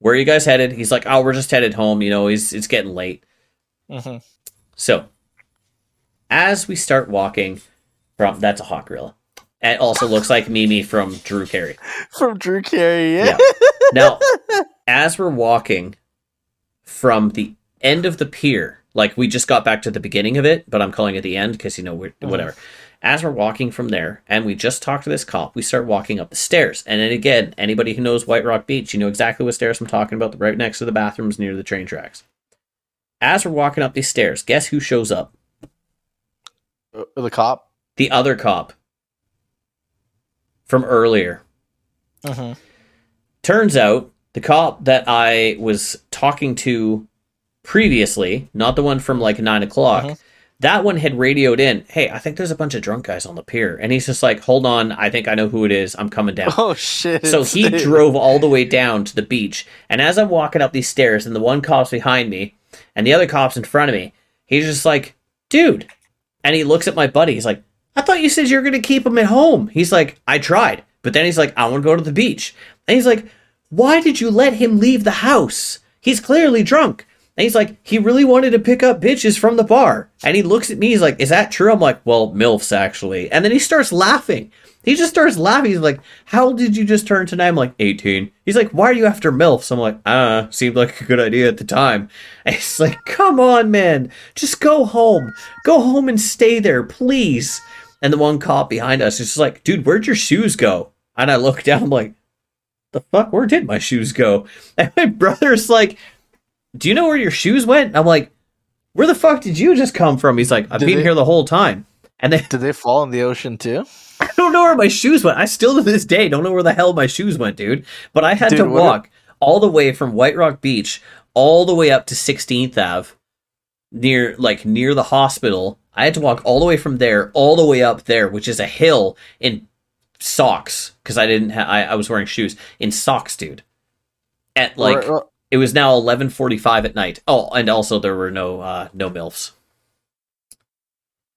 "Where are you guys headed?" He's like, "Oh, we're just headed home. You know, he's it's getting late." hmm So, as we start walking from that's a hawk gorilla. It also looks like Mimi from Drew Carey. From Drew Carey, yeah. Yeah. Now, as we're walking from the end of the pier, like we just got back to the beginning of it, but I'm calling it the end because you know we're Mhm. whatever. As we're walking from there, and we just talked to this cop, we start walking up the stairs. And then again, anybody who knows White Rock Beach, you know exactly what stairs I'm talking about. Right next to the bathrooms near the train tracks. As we're walking up these stairs, guess who shows up? Uh, the cop. The other cop from earlier. hmm Turns out the cop that I was talking to previously, not the one from like nine o'clock, Mhm. that one had radioed in, Hey, I think there's a bunch of drunk guys on the pier. And he's just like, Hold on, I think I know who it is. I'm coming down. Oh shit! So he drove all the way down to the beach. And as I'm walking up these stairs, and the one cop's behind me, and the other cop's in front of me, he's just like, dude. And he looks at my buddy. He's like, I thought you said you were going to keep him at home. He's like, I tried. But then he's like, I want to go to the beach. And he's like, why did you let him leave the house? He's clearly drunk. And he's like, he really wanted to pick up bitches from the bar. And he looks at me, he's like, is that true? I'm like, well, MILFs actually. And then he starts laughing. He just starts laughing. He's like, how old did you just turn tonight? I'm like, 18. He's like, why are you after MILFs? I'm like, ah, seemed like a good idea at the time. And he's like, come on, man. Just go home. Go home and stay there, please. And the one cop behind us is like, dude, where'd your shoes go? And I look down, I'm like, the fuck? Where did my shoes go? And my brother's like, do you know where your shoes went? I'm like, where the fuck did you just come from? He's like, I've Did been they- here the whole time. And then Did they fall in the ocean too? I don't know where my shoes went. I still to this day don't know where the hell my shoes went, dude. But I had Dude, to walk all the way from White Rock Beach all the way up to 16th Ave near like near the hospital. I had to walk all the way from there all the way up there, which is a hill in socks because I didn't ha- I, I was wearing shoes in socks, dude. At like Or- or- uh, it was now 11:45 at night. Oh, and also there were no uh no milfs.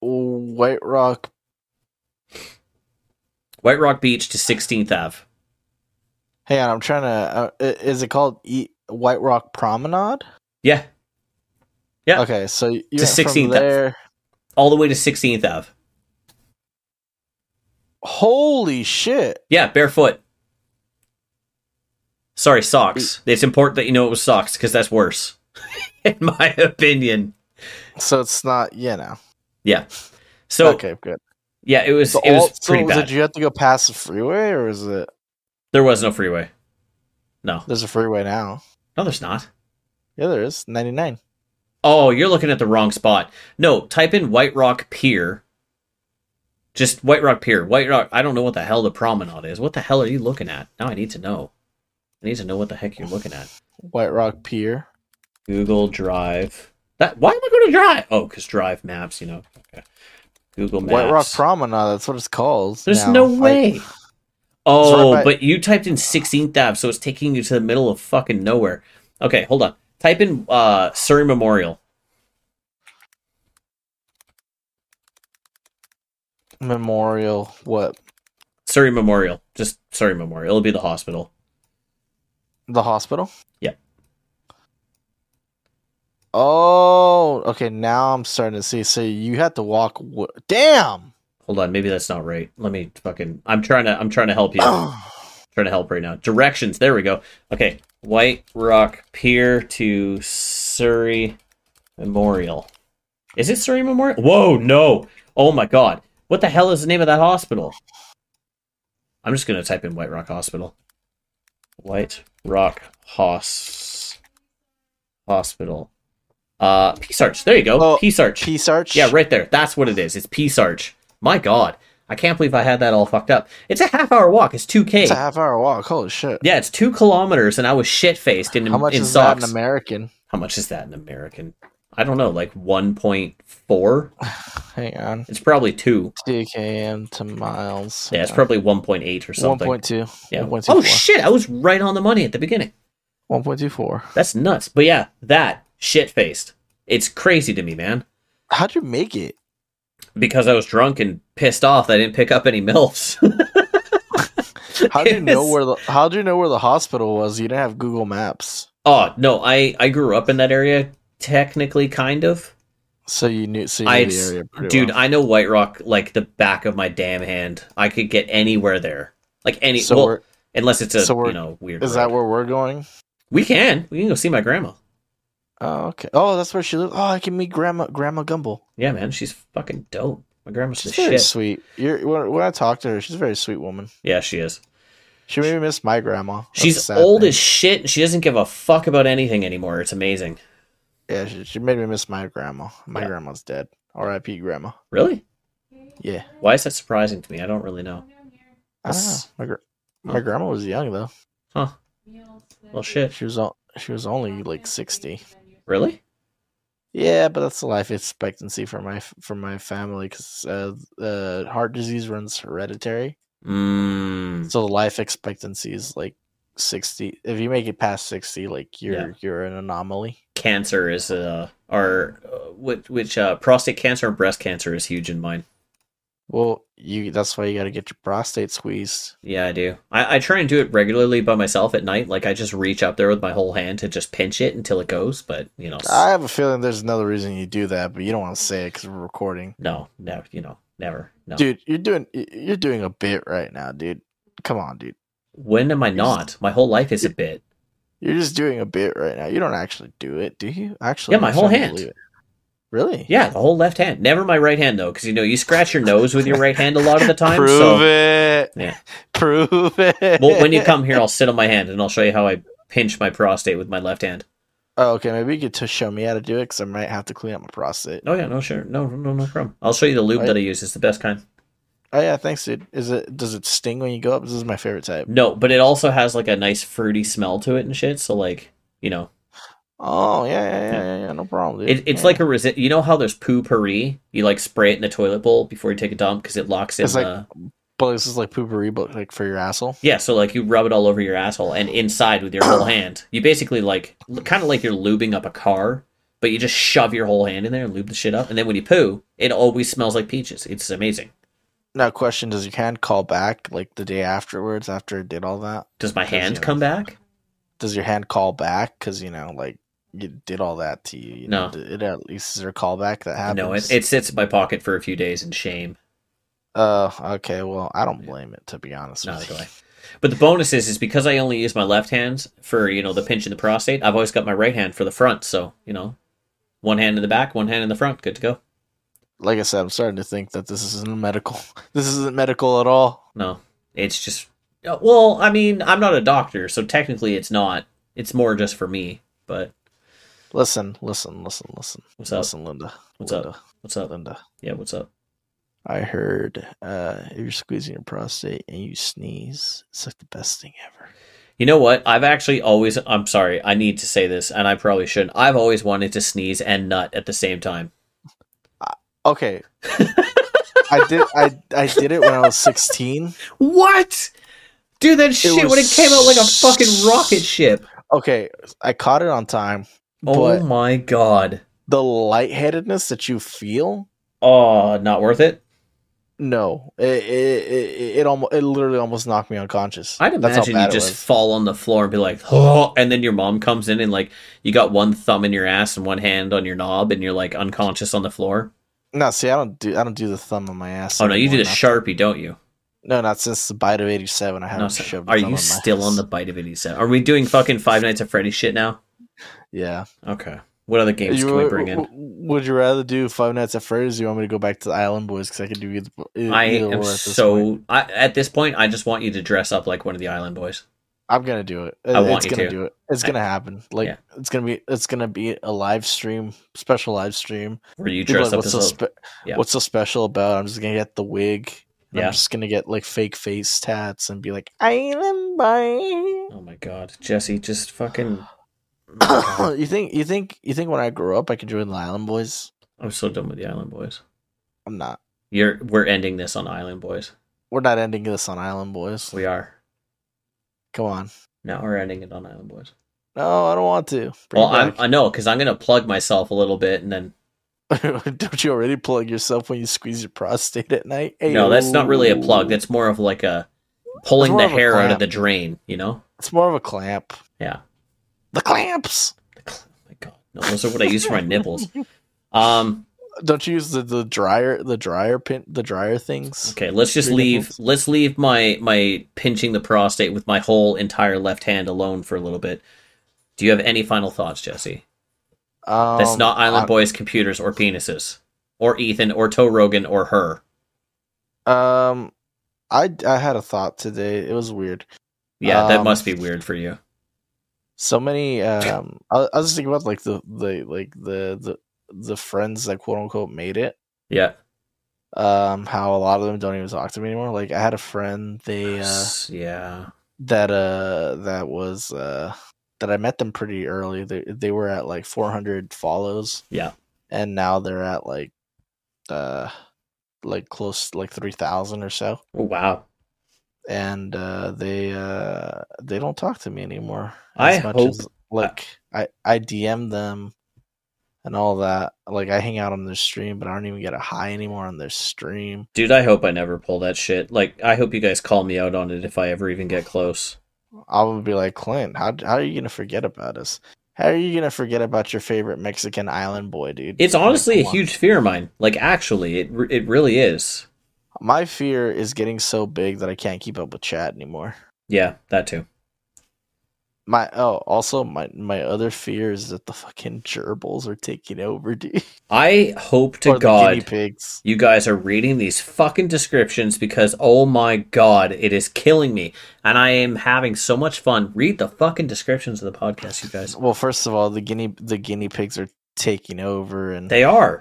White Rock. White Rock Beach to 16th Ave. Hang on, I'm trying to. Uh, is it called e- White Rock Promenade? Yeah, Yeah. Okay, so you To went 16th from there. all the way to 16th Ave. Holy shit! Yeah, barefoot. Sorry, socks. Mm. It's important that you know it was socks because that's worse, in my opinion. So it's not, you know. Yeah. So okay, good. yeah, it was So, it was all, pretty was bad. it you have to go past the freeway, or is it? There was no freeway. No, There's a freeway now. no, there's not. Yeah, there is. Ninety nine. Oh, you're looking at the wrong spot. No, type in White Rock Pier. Just White Rock Pier. White Rock. I don't know what the hell the promenade is. What the hell are you looking at? Now I need to know. I need to know what the heck you're looking at. White Rock Pier. Google Drive. That. Why am I going to Drive? Oh, because Drive Maps. You know. Okay. Google Maps. White Rock Promenade. That's what it's called. There's now. no I- way. oh, right by- but you typed in 16th Ave, so it's taking you to the middle of fucking nowhere. Okay, hold on. Type in uh, Surrey Memorial. Memorial. What? Surrey Memorial. Just Surrey Memorial. It'll be the hospital. The hospital? Yeah. Oh, okay. Now I'm starting to see. So you had to walk. W- Damn. Hold on, maybe that's not right. Let me fucking. I'm trying to. I'm trying to help you. trying to help right now. Directions. There we go. Okay, White Rock Pier to Surrey Memorial. Is it Surrey Memorial? Whoa, no. Oh my god. What the hell is the name of that hospital? I'm just gonna type in White Rock Hospital. White Rock Hos Hospital. Uh Peace Arch. There you go. Oh, Peace Arch. Peace Arch. Yeah, right there. That's what it is. It's Peace Arch. My God, I can't believe I had that all fucked up. It's a half hour walk. It's two k. It's a half hour walk. Holy shit. Yeah, it's two kilometers, and I was shit faced in How much in is socks. that in American? How much is that in American? I don't know, like one point four. Hang on. It's probably two. TKM to miles. Yeah, it's probably one point eight or something. point 1.2. yeah. One Oh shit! I was right on the money at the beginning. One point two four. That's nuts. But yeah, that shit faced. It's crazy to me, man. How'd you make it? Because I was drunk and pissed off I didn't pick up any milfs. How'd you know where the How'd you know where the hospital was? You didn't have Google Maps, Oh no, I I grew up in that area, technically, kind of. so you knew. So you knew I, the area dude, well. I know White Rock like the back of my damn hand. I could get anywhere there, like any. So well, unless it's a so you know weird. is that where we're going? we can? We can go see my grandma. Oh, okay. Oh, that's where she lives. Oh, I can meet Grandma Grandma Gumble. Yeah, man, she's fucking dope. My grandma's She's the very shit. sweet. You're, when, when I talk to her, she's a very sweet woman. Yeah, she is. She made me miss my grandma. That's She's old thing. as shit. and She doesn't give a fuck about anything anymore. It's amazing. Yeah, she, she made me miss my grandma. My Yeah. grandma's dead. R.I.P. Grandma. Really? Yeah. Why is that surprising to me? I don't really know. I don't know. That's- My, gr- Huh. my grandma was young though. Huh? Well, shit. She was she was only like sixty. Really? Yeah, but that's the life expectancy for my f- for my family because uh, uh, heart disease runs hereditary. Mm. So the life expectancy is like sixty. If you make it past sixty, like you're you're an anomaly. Cancer is uh or uh, which which uh prostate cancer and breast cancer is huge in mine. Well, you that's why you got to get your prostate squeezed. Yeah, I do. I, I try and do it regularly by myself at night. Like I just reach up there with my whole hand to just pinch it until it goes. But you know, I have a feeling there's another reason you do that, but you don't want to say it because we're recording. no, never. You know, never. No. Dude, you're doing you're doing a bit right now, dude. Come on, dude. when am I not? My whole life is a bit. You're just doing a bit right now. You don't actually do it, do you? Actually, Yeah, my whole hand. Really? Yeah, the whole left hand. Never my right hand though, because you know you scratch your nose with your right hand a lot of the time. Prove so it. Yeah. Prove it. well, when you come here, I'll sit on my hand and I'll show you how I pinch my prostate with my left hand. Oh, okay, maybe you could show me how to do it because I might have to clean up my prostate. Oh yeah, no sure, no no no problem. I'll show you the lube Right. that I use. It's the best kind. Oh yeah, thanks, dude. Is it does it sting when you go up? This is my favorite type. No, but it also has like a nice fruity smell to it and shit. So like, you know, Oh yeah, yeah, yeah, yeah, yeah. No problem, dude. it, it's Yeah. like a resi- You know how there's poo pourri? You like spray it in the toilet bowl before you take a dump because it locks in It's like- the. but this is like poo pourri, but like for your asshole. Yeah, so like you rub it all over your asshole and inside with your whole hand. You basically like kind of like you're lubing up a car, but you just shove your whole hand in there and lube the shit up. And then when you poo, it always smells like peaches. It's amazing. Now, question: Does your hand call back like the day afterwards after it did all that? Does my hand you know, come back? Does your hand call back because you know like you did all that to you? you know, No. it at least is there a callback that happens? No, it, it sits in my pocket for a few days in shame. Uh, okay. Well, I don't blame it to be honest. No, with do. I. But the bonus is, is because I only use my left hands for you know the pinch in the prostate. I've always got my right hand for the front. So you know, one hand in the back, one hand in the front. Good to go. Like I said, I'm starting to think that this isn't medical. This isn't medical at all. No, it's just. uh, Well, I mean, I'm not a doctor, so technically it's not. It's more just for me. But Listen, listen, listen, listen. what's up? Listen, Linda. What's Linda, up? What's up? Linda. Yeah, what's up? I heard uh, if you're squeezing your prostate and you sneeze, it's like the best thing ever. You know what? I've actually always. I'm sorry. I need to say this, and I probably shouldn't. I've always wanted to sneeze and nut at the same time. Okay. I did I I did it when I was 16. What? Dude, that shit when it came out like a fucking rocket ship. Okay, I caught it on time, Oh my god. the lightheadedness that you feel, Oh, not worth it. no, it it it, it almost it literally almost knocked me unconscious. I'd imagine you just fall on the floor and be like, oh, and then your mom comes in and like you got one thumb in your ass and one hand on your knob and you're like unconscious on the floor. No, see, I don't do I don't do the thumb on my ass. Oh no, you do the sharpie, don't you? No, not since the bite of '87. I haven't No, so- shoved. are you on still on the bite of 87? Are we doing fucking Five Nights at Freddy's shit now? Yeah. Okay. What other games You- can we bring in? Would you rather do Five Nights at Freddy's? You want me to go back to the Island Boys because I can do either. either I am so I, at this point. I just want you to dress up like one of the Island Boys. I'm gonna do it. I want it's gonna to. do it. It's I- gonna happen. Like Yeah. it's gonna be. It's gonna be a live stream, special live stream. Where you dress like, up what's as so spe- yeah. What's so special about? it? I'm just gonna get the wig. Yeah. I'm just gonna get like fake face tats and be like I Island Boy. Oh my god, Jesse, just fucking. Oh you think? You think? You think when I grow up I can join the Island Boys? I'm so done with the Island Boys. I'm not. You're we're ending this on Island Boys. We're not ending this on Island Boys. We are. Come on. Now we're ending it on Island Boys. No, I don't want to. Bring Well, I'm. I know because I'm gonna plug myself a little bit, and then Don't you already plug yourself when you squeeze your prostate at night? no, that's not really a plug. That's more of like a pulling the hair out of the drain. You know? It's more of a clamp. Yeah. The clamps. Oh my god, no, those are what I use for my nipples. Um. Don't you use the, the dryer the dryer pin the dryer things? Okay, let's just leave. nipples? Let's leave my my pinching the prostate with my whole entire left hand alone for a little bit. Do you have any final thoughts, Jesse? Um, That's not Island I- Boys computers or penises, or Ethan or Toe Rogan or her. Um, I I had a thought today. It was weird. Yeah, that Um, must be weird for you. So many. Um, I, I was just thinking about like the the like the the the friends that quote unquote made it. Yeah. Um, how a lot of them don't even talk to me anymore. Like I had a friend. They uh yeah. that uh that was uh that I met them pretty early. They they were at like 400 follows. Yeah. and now they're at like uh like close like 3000 or so Oh, wow. and uh they uh they don't talk to me anymore I much hope- as, like i i dm them and all that like i hang out on their stream but i don't even get a high anymore on their stream Dude, I hope I never pull that shit. Like, I hope you guys call me out on it if I ever even get close. i would be like clint how, how are you gonna forget about us how are you gonna forget about your favorite mexican island boy dude It's Like, honestly a huge fear of mine. Like, actually, it it really is. my fear is getting so big that i can't keep up with chat anymore Yeah, that too. My oh, also my my other fear is that the fucking gerbils are taking over, dude. I hope to or the guinea God you guys are reading these fucking descriptions because oh my god, it is killing me. And I am having so much fun. Read the fucking descriptions of the podcast, you guys. Well, first of all, the guinea the guinea pigs are taking over, and They are.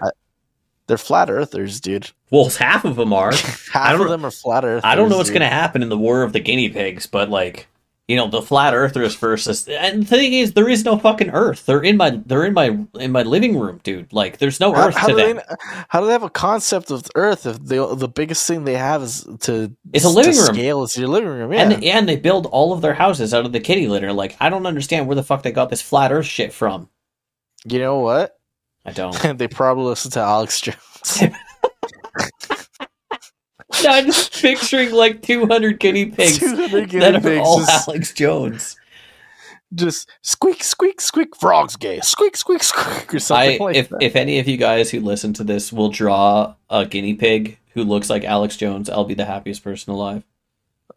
they're flat earthers, dude. Well, half of them are. Half of them are flat earthers. I don't know what's dude. going to happen in the war of the guinea pigs, but like, you know, the flat earthers versus and the thing is there is no fucking earth. They're in my they're in my in my living room, dude. Like there's no How, earth how to do they, how do they have a concept of Earth if they, the biggest thing they have is to It's a living room. scale is your living room? Yeah, And and they build all of their houses out of the kitty litter. Like I don't understand where the fuck they got this flat earth shit from. you know what? I don't. they probably listen to Alex Jones. I'm just picturing like 200 guinea pigs 200 guinea that are all just- Alex Jones. just squeak, squeak, squeak. Frogs gay. Squeak, squeak, squeak, or something I like if that. if any of you guys who listen to this will draw a guinea pig who looks like Alex Jones, I'll be the happiest person alive.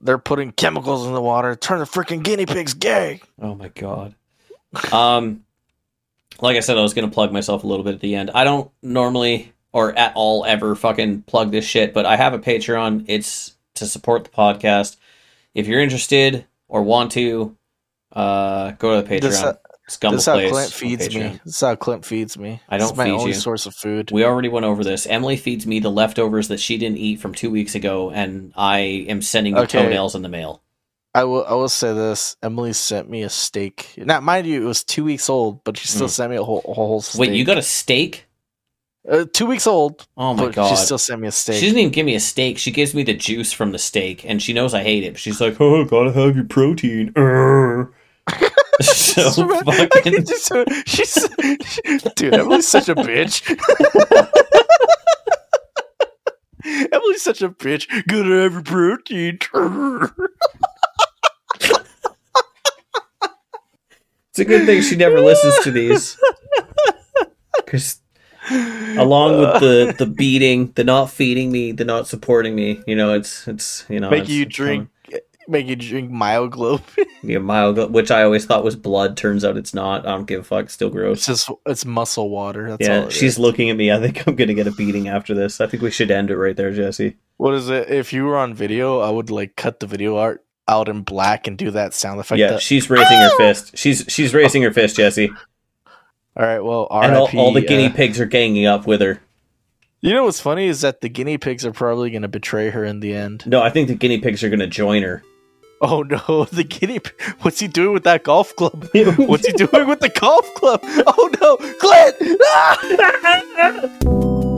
they're putting chemicals in the water. Turn the freaking guinea pigs gay. Oh my god. Um, like I said, I was gonna plug myself a little bit at the end. I don't normally or at all ever fucking plug this shit, but I have a Patreon. It's to support the podcast. If you're interested or want to, uh, go to the Patreon. This, uh, this is how Clint feeds me. This how Clint feeds me. I don't is my feed only you. source of food. We already went over this. Emily feeds me the leftovers that she didn't eat from two weeks ago, and I am sending the Okay. toenails in the mail. I will. I will say this. Emily sent me a steak. Now, mind you, it was two weeks old, but she still Mm. sent me a whole, a whole steak. Wait, you got a steak? Uh, two weeks old? Oh my god! she still sent me a steak. She doesn't even give me a steak. She gives me the juice from the steak, and she knows I hate it. But she's like, "Oh, gotta have your protein." So fucking. just, she's, dude, Emily's such a bitch. Emily's such a bitch. Gotta have your protein. It's a good thing she never listens to these. Because along with the the beating, the not feeding me, the not supporting me, you know, it's it's you know, make you drink, make you drink Myoglobe. Yeah, mild, which I always thought was blood. Turns out it's not. I don't give a fuck. Still gross. It's just it's muscle water. That's all Yeah, she's is. looking at me. I think I'm gonna get a beating after this. I think we should end it right there, Jesse. What is it? If you were on video, I would like cut the video art out in black and do that sound effect. yeah, that- she's raising her ah! fist. She's she's raising her fist, Jesse. All right. Well, and all, all the guinea uh, pigs are ganging up with her. You know what's funny is that the guinea pigs are probably going to betray her in the end. No, I think the guinea pigs are gonna join her. Oh no, the guinea. p- What's he doing with that golf club? What's he doing with the golf club? Oh no, Clint! Ah!